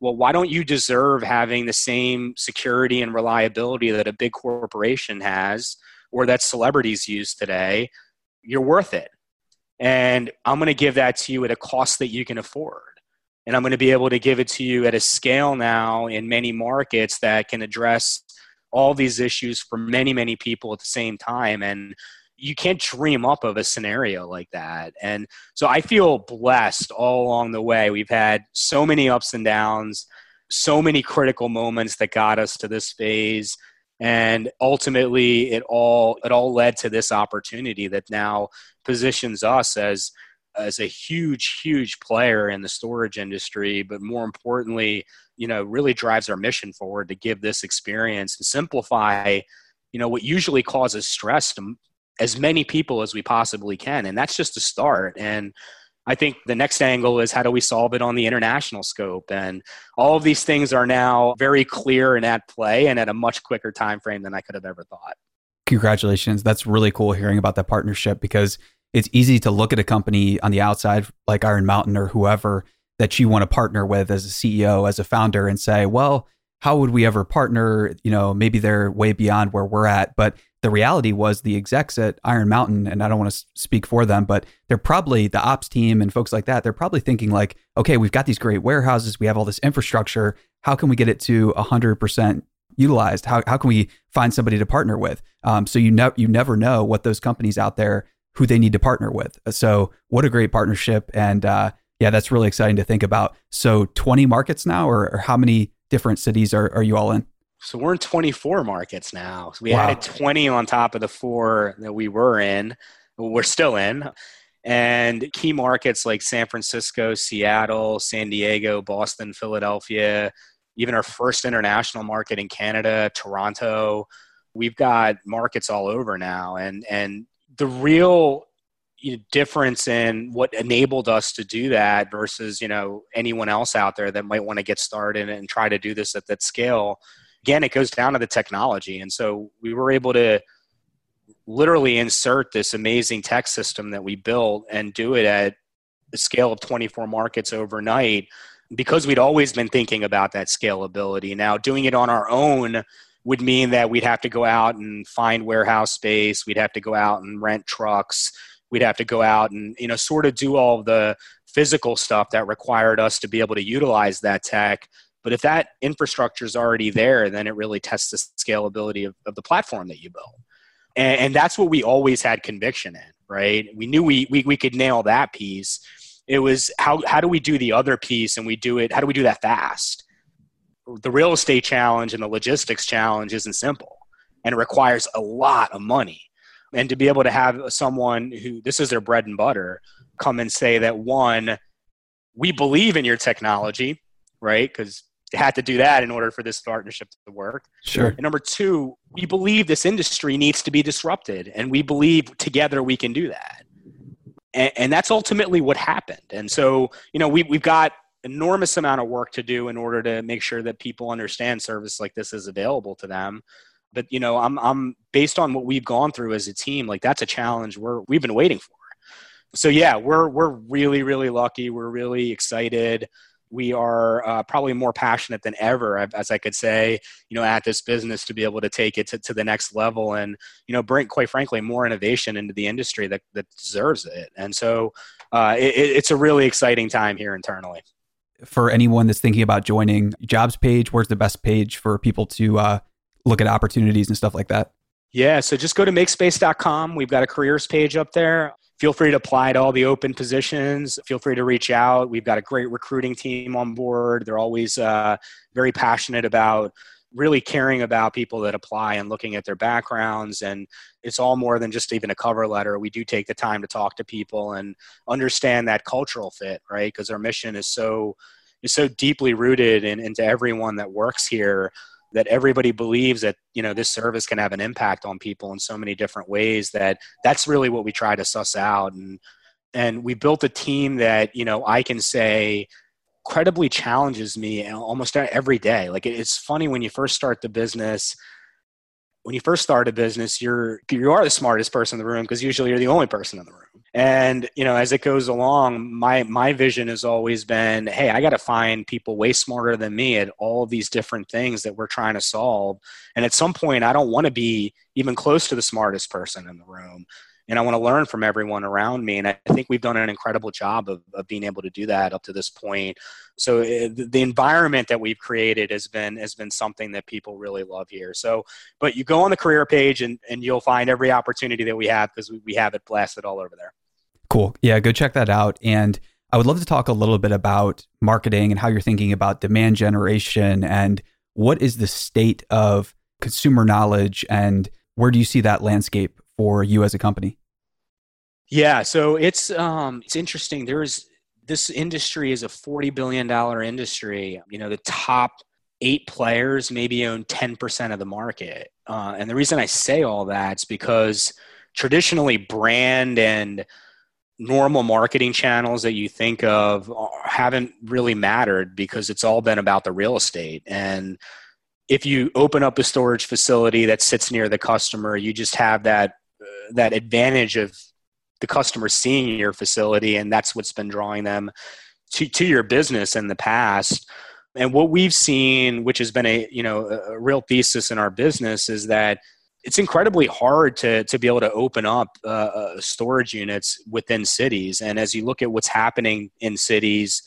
Well, why don't you deserve having the same security and reliability that a big corporation has or that celebrities use today? You're worth it. And I'm going to give that to you at a cost that you can afford. And I'm going to be able to give it to you at a scale now in many markets that can address all these issues for many, many people at the same time. And you can't dream up of a scenario like that. And so I feel blessed all along the way. We've had so many ups and downs, so many critical moments that got us to this phase. And ultimately it all it all led to this opportunity that now positions us as as a huge, huge player in the storage industry, but more importantly, you know, really drives our mission forward to give this experience and simplify you know what usually causes stress to as many people as we possibly can. And that's just a start. And I think the next angle is how do we solve it on the international scope? And all of these things are now very clear and at play and at a much quicker time frame than I could have ever thought. Congratulations. That's really cool hearing about that partnership because it's easy to look at a company on the outside like Iron Mountain or whoever that you want to partner with as a CEO, as a founder and say, well, how would we ever partner? You know, maybe they're way beyond where we're at, but the reality was the execs at Iron Mountain, and I don't want to speak for them, but they're probably the ops team and folks like that. They're probably thinking like, okay, we've got these great warehouses, we have all this infrastructure. How can we get it to 100% utilized? How, how can we find somebody to partner with? Um, so you know you never know what those companies out there who they need to partner with. So what a great partnership, and uh, yeah, that's really exciting to think about. So 20 markets now, or, or how many different cities are, are you all in? So we're in 24 markets now. So we wow. added 20 on top of the four that we were in. We're still in. And key markets like San Francisco, Seattle, San Diego, Boston, Philadelphia, even our first international market in Canada, Toronto. We've got markets all over now. And, and the real difference in what enabled us to do that versus you know anyone else out there that might want to get started and try to do this at that scale again, it goes down to the technology. And so we were able to literally insert this amazing tech system that we built and do it at the scale of 24 markets overnight because we'd always been thinking about that scalability. Now, doing it on our own would mean that we'd have to go out and find warehouse space, we'd have to go out and rent trucks, we'd have to go out and you know sort of do all the physical stuff that required us to be able to utilize that tech but if that infrastructure is already there, then it really tests the scalability of, of the platform that you build. And, and, that's what we always had conviction in, right? We knew we, we, we could nail that piece. It was how, how do we do the other piece and we do it, how do we do that fast? The real estate challenge and the logistics challenge isn't simple and it requires a lot of money. And to be able to have someone who this is their bread and butter come and say that one, we believe in your technology, right? Because you had to do that in order for this partnership to work. Sure. And number two, we believe this industry needs to be disrupted, and we believe together we can do that. And, and that's ultimately what happened. And so, you know, we, we've got enormous amount of work to do in order to make sure that people understand service like this is available to them. But you know, I'm I'm based on what we've gone through as a team, like that's a challenge we're we've been waiting for. So yeah, we're we're really really lucky. We're really excited we are uh, probably more passionate than ever, as I could say, you know, at this business to be able to take it to, to the next level and, you know, bring, quite frankly, more innovation into the industry that, that deserves it. And so uh, it, it's a really exciting time here internally. For anyone that's thinking about joining jobs page, where's the best page for people to uh, look at opportunities and stuff like that? Yeah, so just go to makespace.com. We've got a careers page up there feel free to apply to all the open positions. Feel free to reach out. We've got a great recruiting team on board. They're always uh, very passionate about really caring about people that apply and looking at their backgrounds and it's all more than just even a cover letter. We do take the time to talk to people and understand that cultural fit right? Because our mission is so is so deeply rooted in, into everyone that works here that everybody believes that you know this service can have an impact on people in so many different ways that that's really what we try to suss out. And and we built a team that you know i can say credibly challenges me almost every day. Like it's funny when you first start the business when you first start a business you're you are the smartest person in the room because usually you're the only person in the room. And you know as it goes along my my vision has always been hey i got to find people way smarter than me at all these different things that we're trying to solve. And at some point i don't want to be even close to the smartest person in the room and I want to learn from everyone around me. And I think we've done an incredible job of, of being able to do that up to this point. So eh, the environment that we've created has been has been something that people really love here. So, but you go on the career page and, and you'll find every opportunity that we have because we, we have it blasted all over there. Cool. Yeah, go check that out. And I would love to talk a little bit about marketing and how you're thinking about demand generation and what is the state of consumer knowledge and where do you see that landscape for you as a company? Yeah, so it's um, it's interesting. There's this industry is a forty billion dollar industry. You know, the top eight players maybe own ten percent of the market, uh, and the reason I say all that is because traditionally brand and normal marketing channels that you think of haven't really mattered because it's all been about the real estate and if you open up a storage facility that sits near the customer you just have that that advantage of the customer seeing your facility and that's what's been drawing them to, to your business in the past. And what we've seen which has been a you know a real thesis in our business is that it's incredibly hard to to be able to open up uh, uh, storage units within cities. And as you look at what's happening in cities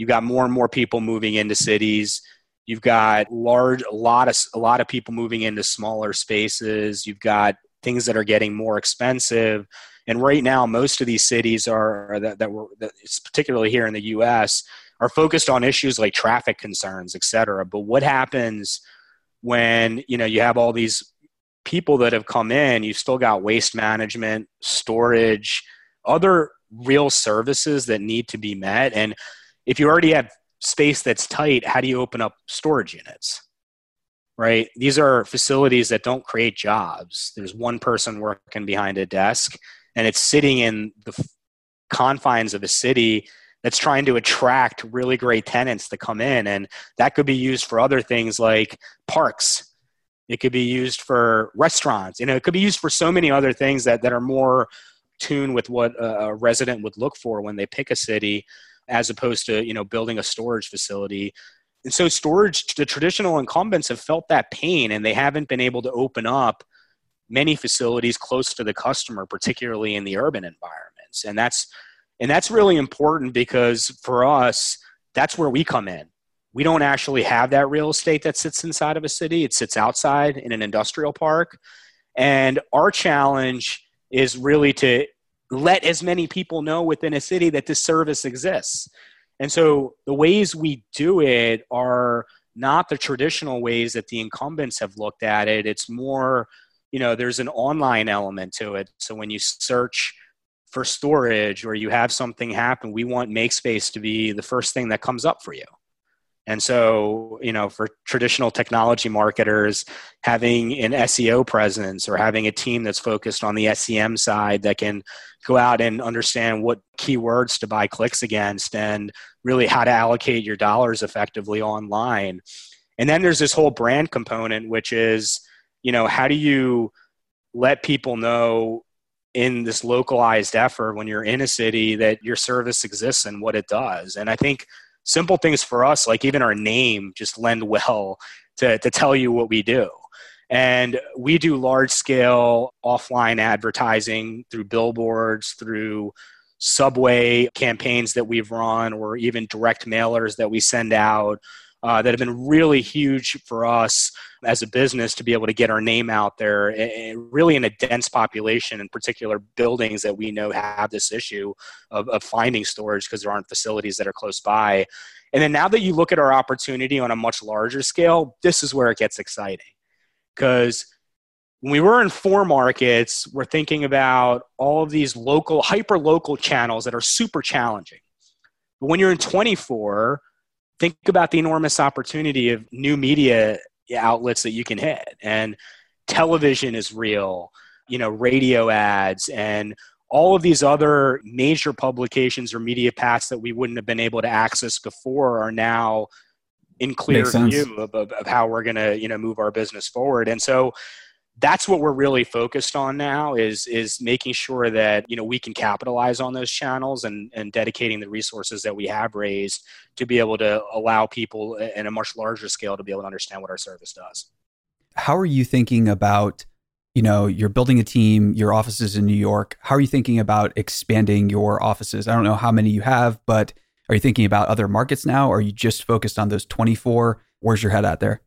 you've got more and more people moving into cities. You've got large a lot of a lot of people moving into smaller spaces. You've got things that are getting more expensive. And right now, most of these cities are that, that were, that particularly here in the U.S., are focused on issues like traffic concerns, et cetera. But what happens when you know you have all these people that have come in? You've still got waste management, storage, other real services that need to be met. And if you already have space that's tight, how do you open up storage units? Right? These are facilities that don't create jobs. There's one person working behind a desk, and it's sitting in the confines of a city that's trying to attract really great tenants to come in. And that could be used for other things like parks. It could be used for restaurants. You know, it could be used for so many other things that, that are more tuned with what a resident would look for when they pick a city as opposed to you know building a storage facility and so storage, the traditional incumbents have felt that pain and they haven't been able to open up many facilities close to the customer, particularly in the urban environments. And that's and that's really important because for us, that's where we come in. We don't actually have that real estate that sits inside of a city. It sits outside in an industrial park. And our challenge is really to let as many people know within a city that this service exists. And so the ways we do it are not the traditional ways that the incumbents have looked at it. It's more, you know, there's an online element to it. So when you search for storage or you have something happen, we want MakeSpace to be the first thing that comes up for you. And so, you know, for traditional technology marketers, having an SEO presence or having a team that's focused on the SEM side that can go out and understand what keywords to buy clicks against and really how to allocate your dollars effectively online. And then there's this whole brand component, which is, you know, how do you let people know in this localized effort when you're in a city that your service exists and what it does? And I think simple things for us, like even our name, just lend well to, to tell you what we do. And we do large scale offline advertising through billboards, through subway campaigns that we've run, or even direct mailers that we send out. Uh, that have been really huge for us as a business to be able to get our name out there, really in a dense population, in particular buildings that we know have this issue of, of finding storage because there aren't facilities that are close by. And then now that you look at our opportunity on a much larger scale, this is where it gets exciting. Because when we were in four markets, we're thinking about all of these local, hyper local channels that are super challenging. But when you're in 24, think about the enormous opportunity of new media outlets that you can hit. And television is real, you know, radio ads and all of these other major publications or media paths that we wouldn't have been able to access before are now in clear view of, of, of, how we're going to you know move our business forward and so that's what we're really focused on now is is making sure that you know we can capitalize on those channels and and dedicating the resources that we have raised to be able to allow people in a much larger scale to be able to understand what our service does. How are you thinking about you know you're building a team your offices in new york. How are you thinking about expanding your offices? I don't know how many you have but are you thinking about other markets now? Are you just focused on those 24 where's your head at there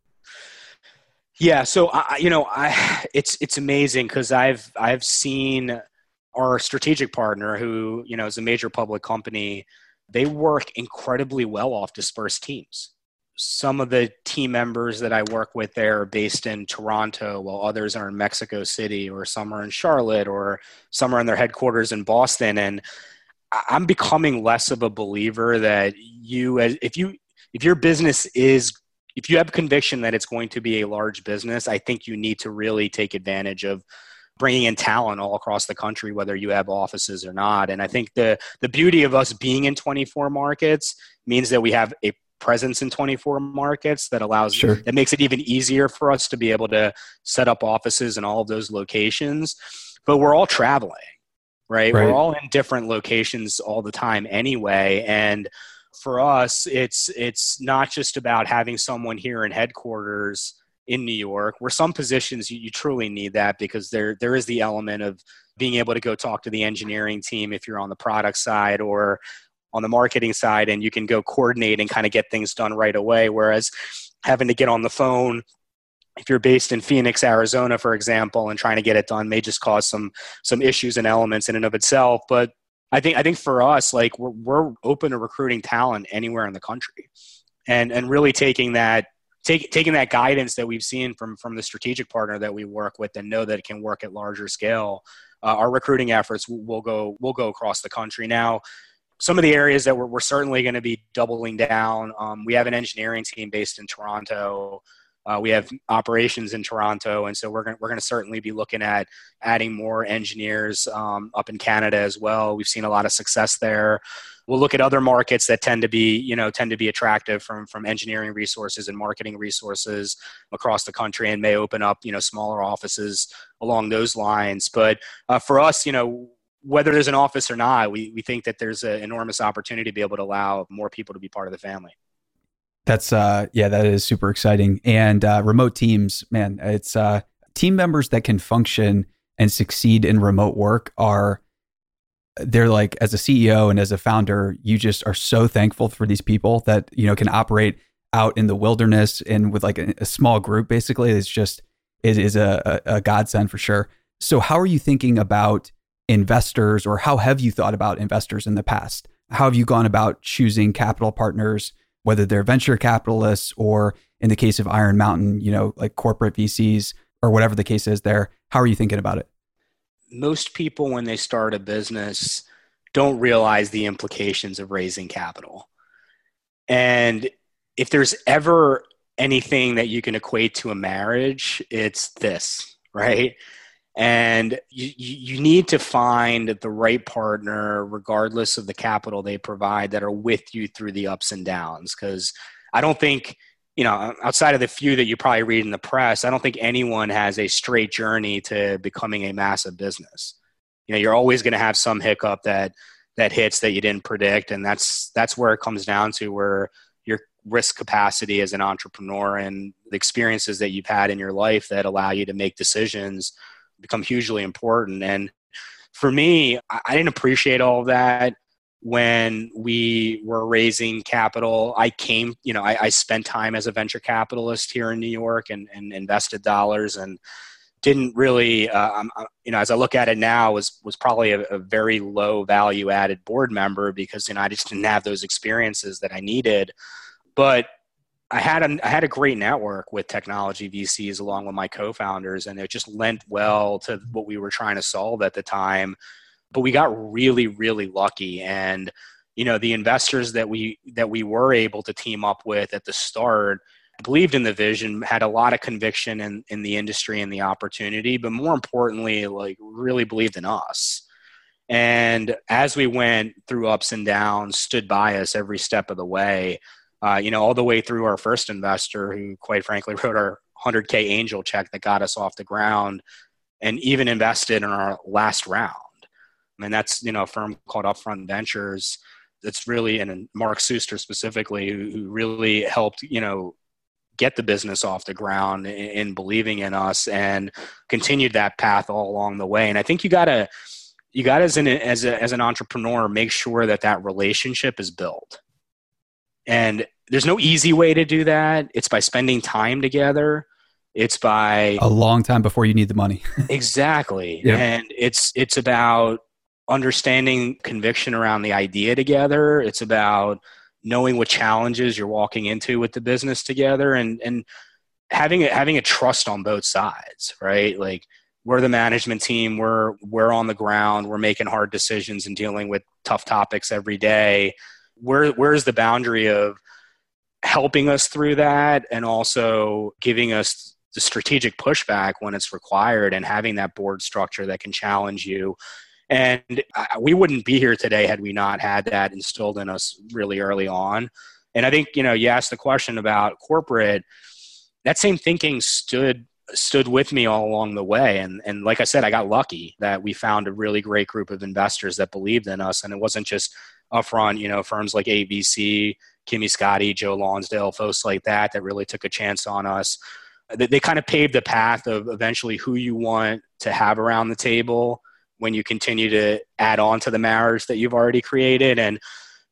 yeah, so I, you know, I (sighs) it's it's amazing because I've I've seen our strategic partner, who you know is a major public company, they work incredibly well off dispersed teams. Some of the team members that I work with there are based in Toronto, while others are in Mexico City, or some are in Charlotte, or some are in their headquarters in Boston. And I'm becoming less of a believer that you, as if you, if your business is if you have conviction that it's going to be a large business, I think you need to really take advantage of bringing in talent all across the country, whether you have offices or not. And I think the the beauty of us being in 24 markets means that we have a presence in 24 markets that allows sure. that makes it even easier for us to be able to set up offices in all of those locations. But we're all traveling, right? right. We're all in different locations all the time anyway, and for us, it's it's not just about having someone here in headquarters in New York, where some positions you, you, truly need that because there there is the element of being able to go talk to the engineering team if you're on the product side or on the marketing side, and you can go coordinate and kind of get things done right away. Whereas having to get on the phone if you're based in Phoenix, Arizona, for example, and trying to get it done may just cause some some issues and elements in and of itself. But I think I think for us, like we're we're open to recruiting talent anywhere in the country, and and really taking that take, taking that guidance that we've seen from from the strategic partner that we work with and know that it can work at larger scale. Uh, our recruiting efforts will go will go across the country now. Some of the areas that we're, we're certainly going to be doubling down. Um, we have an engineering team based in Toronto. Uh, we have operations in Toronto, and so we're going we're going to certainly be looking at adding more engineers um, up in Canada as well. We've seen a lot of success there. We'll look at other markets that tend to be you know tend to be attractive from from engineering resources and marketing resources across the country, and may open up you know smaller offices along those lines. But uh, for us, you know. Whether there's an office or not, we, we think that there's an enormous opportunity to be able to allow more people to be part of the family. That's uh yeah, that is super exciting. And uh, remote teams, man, it's uh team members that can function and succeed in remote work are they're like as a CEO and as a founder, you just are so thankful for these people that you know can operate out in the wilderness and with like a, a small group. Basically, it's just it is a, a godsend for sure. So, how are you thinking about investors, or how have you thought about investors in the past? How have you gone about choosing capital partners? Whether they're venture capitalists or in the case of Iron Mountain, you know, like corporate VCs or whatever the case is there. How are you thinking about it? Most people, when they start a business, don't realize the implications of raising capital. And if there's ever anything that you can equate to a marriage, it's this, right? And you, you need to find the right partner regardless of the capital they provide that are with you through the ups and downs. Because i don't think you know outside of the few that you probably read in the press i don't think anyone has a straight journey to becoming a massive business. You know you're always going to have some hiccup that that hits that you didn't predict and that's that's where it comes down to where your risk capacity as an entrepreneur and the experiences that you've had in your life that allow you to make decisions become hugely important. And for me, I didn't appreciate all of that when we were raising capital. I came, you know, I, I spent time as a venture capitalist here in New York and, and invested dollars and didn't really, uh, you know, as I look at it now, was was probably a, a, very low value added board member because you know I just didn't have those experiences that I needed. But I had a I had a great network with technology VCs along with my co-founders, and it just lent well to what we were trying to solve at the time. But we got really really lucky, and you know the investors that we that we were able to team up with at the start believed in the vision, had a lot of conviction in, in the industry and the opportunity, but more importantly, like really believed in us. And as we went through ups and downs, stood by us every step of the way, uh, you know, all the way through our first investor, who quite frankly (laughs) wrote our 100K angel check that got us off the ground, and even invested in our last round. I mean, that's, you know, a firm called Upfront Ventures that's really, and Mark Suster specifically, who, who really helped, you know, get the business off the ground in believing in us and continued that path all along the way. And I think you got to, you got as an, as, a, as an entrepreneur, make sure that that relationship is built. And there's no easy way to do that. It's by spending time together. It's by a long time before you need the money. (laughs) exactly. Yep. And it's, it's about understanding conviction around the idea together. It's about, knowing what challenges you're walking into with the business together and and having a, having a trust on both sides right like we're the management team we're we're on the ground we're making hard decisions and dealing with tough topics every day where where's the boundary of helping us through that and also giving us the strategic pushback when it's required and having that board structure that can challenge you. And we wouldn't be here today had we not had that instilled in us really early on. And I think, you know, you asked the question about corporate, that same thinking stood stood with me all along the way. And and like I said I got lucky that we found a really great group of investors that believed in us. And it wasn't just upfront you know firms like 8VC Kimmy Scotti Joe Lonsdale folks like that that really took a chance on us they, they kind of paved the path of eventually who you want to have around the table when you continue to add on to the marriage that you've already created. And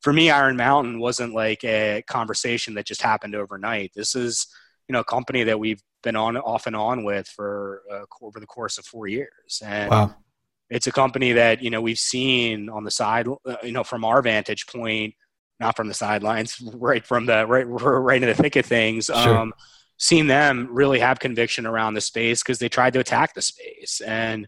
for me, Iron Mountain wasn't like a conversation that just happened overnight. This is, you know, a company that we've been on off and on with for uh, over the course of four years. And wow. it's a company that, you know, we've seen on the side, uh, you know, from our vantage point, not from the sidelines, right from the right, right in the thick of things. Sure. Um, seen them really have conviction around the space because they tried to attack the space and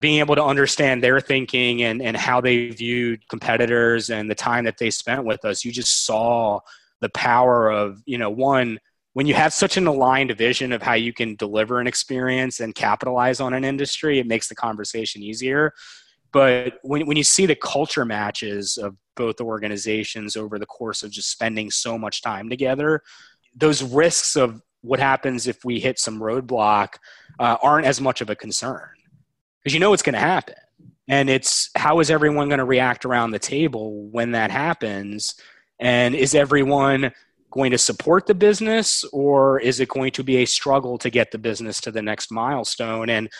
being able to understand their thinking and, and how they viewed competitors and the time that they spent with us, you just saw the power of, you know, one, when you have such an aligned vision of how you can deliver an experience and capitalize on an industry, it makes the conversation easier. But when, when you see the culture matches of both organizations over the course of just spending so much time together, those risks of what happens if we hit some roadblock uh, aren't as much of a concern because you know it's going to happen. And it's how is everyone going to react around the table when that happens? And is everyone going to support the business or is it going to be a struggle to get the business to the next milestone? And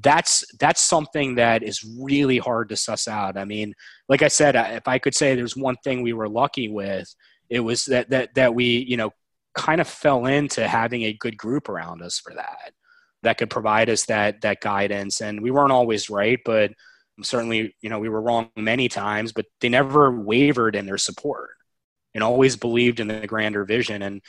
that's that's something that is really hard to suss out. I mean, like I said, if I could say there's one thing we were lucky with, it was that that that we, you know, kind of fell into having a good group around us for that that could provide us that that guidance. And we weren't always right, but certainly, you know, we were wrong many times, but they never wavered in their support and always believed in the grander vision. And,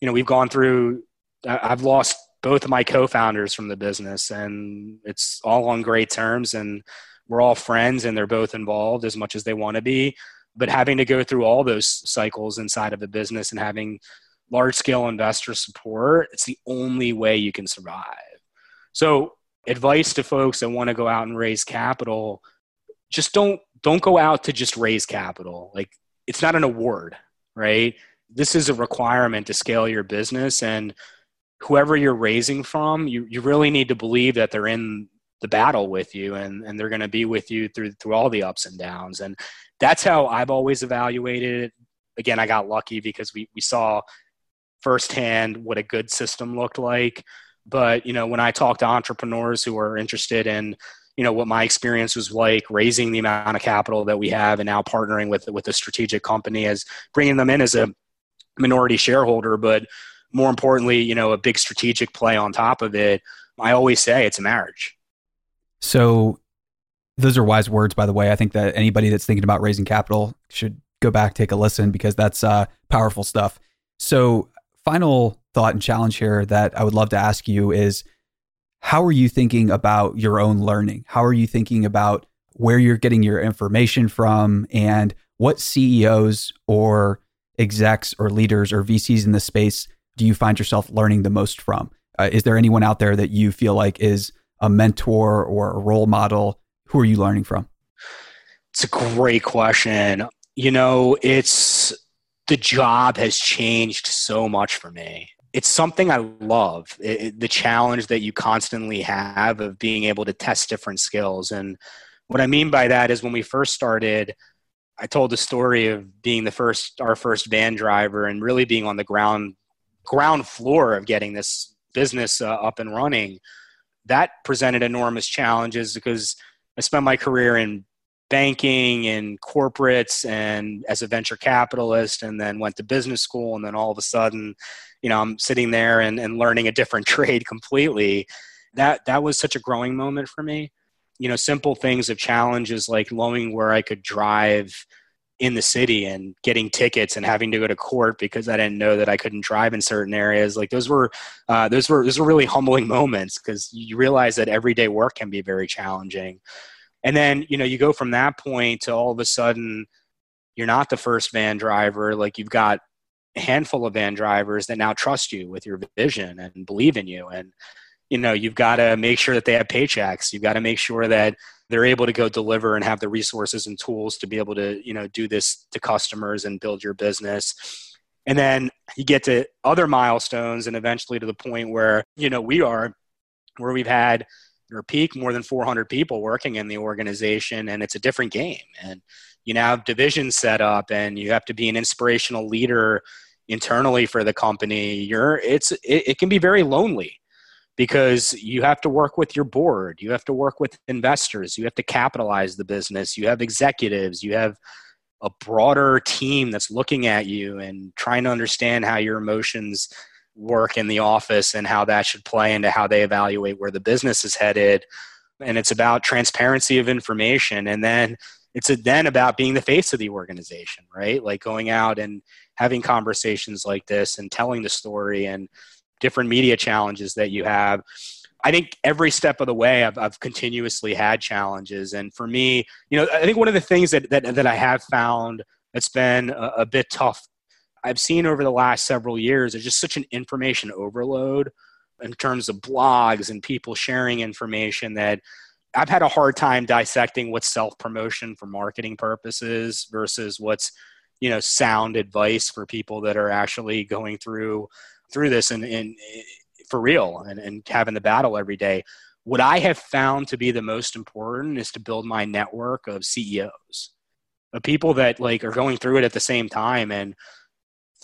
you know, we've gone through, I've lost both of my co-founders from the business and it's all on great terms and we're all friends and they're both involved as much as they want to be. But having to go through all those cycles inside of a business and having large scale investor support, it's the only way you can survive. So, advice to folks that want to go out and raise capital: just don't don't go out to just raise capital. Like it's not an award, right? This is a requirement to scale your business, and whoever you're raising from, you you really need to believe that they're in the battle with you and, and they're going to be with you through through all the ups and downs. And that's how i've always evaluated it. Again i got lucky because we, we saw firsthand what a good system looked like. But you know, when I talk to entrepreneurs who are interested in you know what my experience was like raising the amount of capital that we have and now partnering with with a strategic company as bringing them in as a minority shareholder but more importantly you know a big strategic play on top of it i always say it's a marriage. So those are wise words by the way. I think that anybody that's thinking about raising capital should go back take a listen because that's uh, powerful stuff. So final thought and challenge here that i would love to ask you is how are you thinking about your own learning? How are you thinking about where you're getting your information from? And what CEOs or execs or leaders or VCs in the space do you find yourself learning the most from? Uh, is there anyone out there that you feel like is a mentor or a role model? Who are you learning from? It's a great question. You know, it's the job has changed so much for me it's something I love. It, it, the challenge that you constantly have of being able to test different skills. And what I mean by that is when we first started, I told the story of being the first, our first van driver, and really being on the ground, ground floor of getting this business uh, up and running. That presented enormous challenges because I spent my career in banking and corporates and as a venture capitalist and then went to business school and then all of a sudden you know i'm sitting there and, and learning a different (laughs) trade completely that that was such a growing moment for me you know simple things of challenges like knowing where i could drive in the city and getting tickets and having to go to court because I didn't know that I couldn't drive in certain areas. Like those were, uh, those were, those were really humbling (laughs) moments because you realize that everyday work can be very challenging. And then, you know, you go from that point to all of a sudden you're not the first van driver. Like you've got a handful of van drivers that now trust you with your vision and believe in you and you know you've got to make sure that they have paychecks you've got to make sure that they're able to go deliver and have the resources and tools to be able to you know do this to customers and build your business. And then you get to other milestones and eventually to the point where you know we are where we've had or peak more than 400 people working in the organization and it's a different game. And you now have divisions set up and you have to be an inspirational leader internally for the company. You're it's it, it can be very lonely because you have to work with your board you have to work with investors you have to capitalize the business you have executives you have a broader team that's looking at you and trying to understand how your emotions work in the office and how that should play into how they evaluate where the business is headed. And it's about transparency of information. And then it's then about being the face of the organization right? Like going out and having conversations like this and telling the story and different media challenges that you have. I think every step of the way i've, I've continuously had challenges. And for me you know i think one of the things that, that, that i have found that's been a, a bit tough i've seen over the last several years is just such an information overload in terms of blogs and people sharing information that I've had a hard time dissecting what's self promotion for marketing purposes versus what's you know sound advice for people that are actually going through through this and, and eh, for real and, and having the battle every day what i have found to be the most important is to build my network of ceos of people that like are going through it at the same time and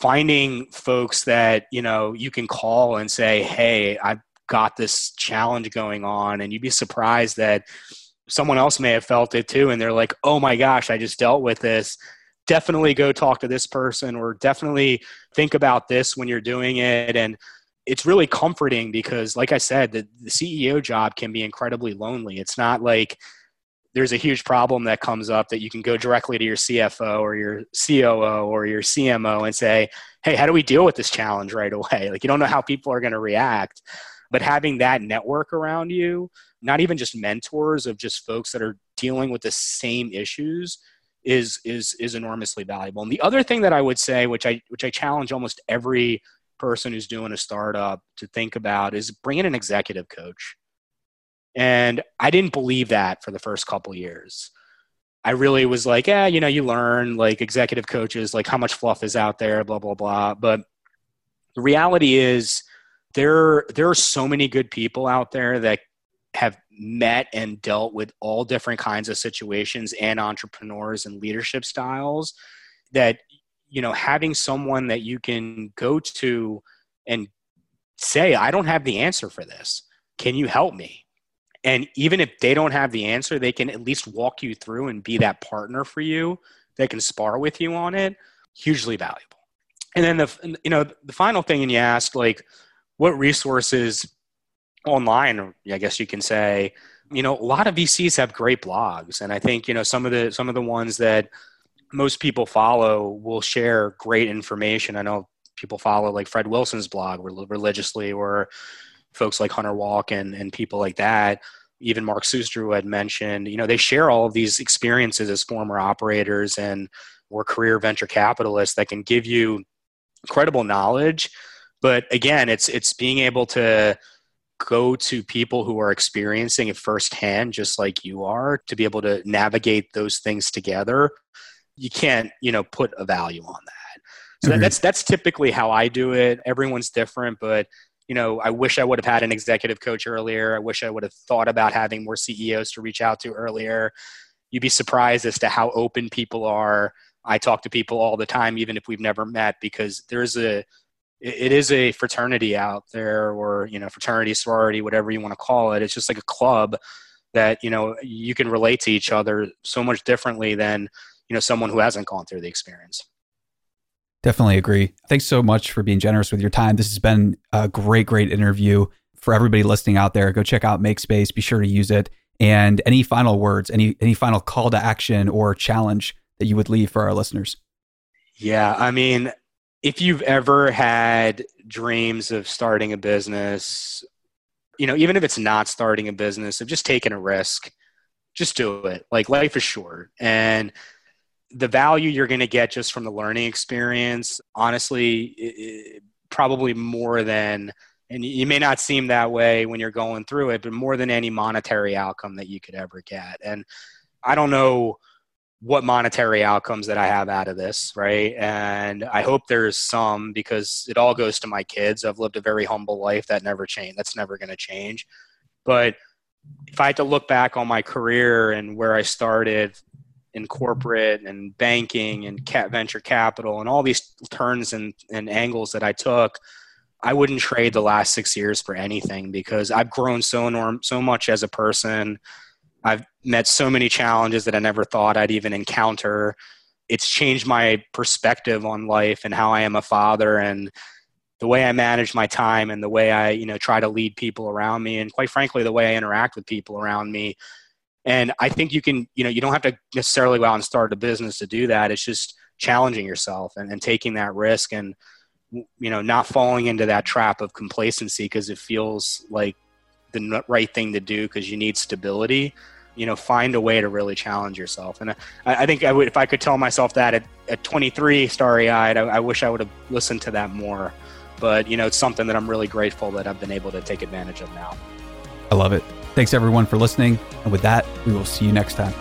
finding folks that you know you can call and say hey i've got this challenge going on and you'd be surprised that someone else may have felt it too and they're like oh my gosh i just dealt with this definitely go talk to this person or definitely think about this when you're doing it. And it's really comforting because like i said the, the ceo job can be incredibly lonely. It's not like there's a huge problem that comes up that you can go directly to your cfo or your coo or your cmo and say hey how do we deal with this challenge right away? (laughs) Like you don't know how people are going to react. But having that network around you not even just mentors of just folks that are dealing with the same issues is is is enormously valuable. And the other thing that I would say, which I which I challenge almost every person who's doing a startup to think about, is bring in an executive coach. And I didn't believe that for the first couple years. I really was like, yeah, you know, you learn like executive coaches, like how much fluff is out there, blah blah blah. But the reality is, there there are so many good people out there that have met and dealt with all different kinds of situations and entrepreneurs and leadership styles that you know having someone that you can go to and say i don't have the answer for this can you help me And even if they don't have the answer, they can at least walk you through and be that partner for you. They can spar with you on it. Hugely valuable. And then the you know the final thing, and you asked like, what resources online? I guess you can say, you know, a lot of VCs have great blogs, and I think you know some of the some of the ones that most people follow will share great information. I know people follow like Fred Wilson's blog religiously, or folks like Hunter Walk and, and people like that. Even Mark Suster had mentioned, you know, they share all of these experiences as former operators and or career venture capitalists that can give you credible knowledge. But again, it's it's being able to go to people who are experiencing it firsthand, just like you are, to be able to navigate those things together. You can't, you know, put a value on that. So that, that's that's typically how I do it. Everyone's different, but you know, I wish I would have had an executive coach earlier. I wish I would have thought about having more CEOs to reach out to earlier. You'd be surprised as to how open people are. I talk to people all the time, even if we've never met, because there's a, it is a fraternity out there, or you know, fraternity, sorority, whatever you want to call it. It's just like a club that you know you can relate to each other so much differently than you know someone who hasn't gone through the experience. Definitely agree. Thanks so much for being generous with your time. This has been a great, great interview. For everybody listening out there, go check out MakeSpace. Be sure to use it. And any final words, any any final call to action or challenge that you would leave for our listeners? Yeah, I mean, if you've ever had dreams of starting a business, you know, even if it's not starting a business, of just taking a risk, just do it. Like life is short. And the value you're going to get just from the learning experience, honestly, it, probably more than, and you may not seem that way when you're going through it, but more than any monetary outcome that you could ever get. And I don't know what monetary outcomes that I have out of this, right? And I hope there's some because it all goes to my kids. I've lived a very humble life that never changed. That's never going to change. But if I had to look back on my career and where I started in corporate and banking and venture capital and all these turns and, and angles that I took, I wouldn't trade the last six years for anything because I've grown so enorm- so much as a person. I've met so many challenges that I never thought I'd even encounter. It's changed my perspective on life and how I am a father and the way I manage my time and the way I, you know, try to lead people around me and quite frankly the way I interact with people around me and I think you can, you know, you don't have to necessarily go out and start a business to do that. It's just challenging yourself and, and taking that risk and, you know, not falling into that trap of complacency because it feels like the right thing to do because you need stability. You know, find a way to really challenge yourself. And uh, I, I think I would, if I could tell myself that at, at 23, starry eyed, I, I wish I would have listened to that more. But, you know, it's something that I'm really grateful that I've been able to take advantage of now. I love it. Thanks everyone for listening. And with that, we will see you next time.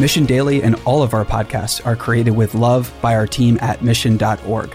Mission Daily and all of our podcasts are created with love by our team at mission.org.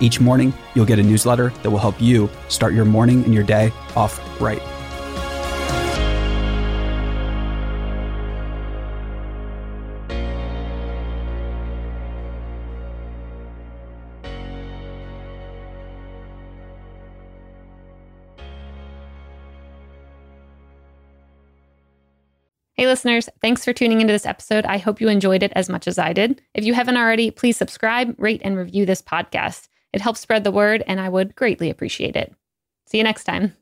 Each morning, you'll get a newsletter that will help you start your morning and your day off right. Hey, listeners, thanks for tuning into this episode. I hope you enjoyed it as much as I did. If you haven't already, please subscribe, rate, and review this podcast. It helps spread the word, and I would greatly appreciate it. See you next time.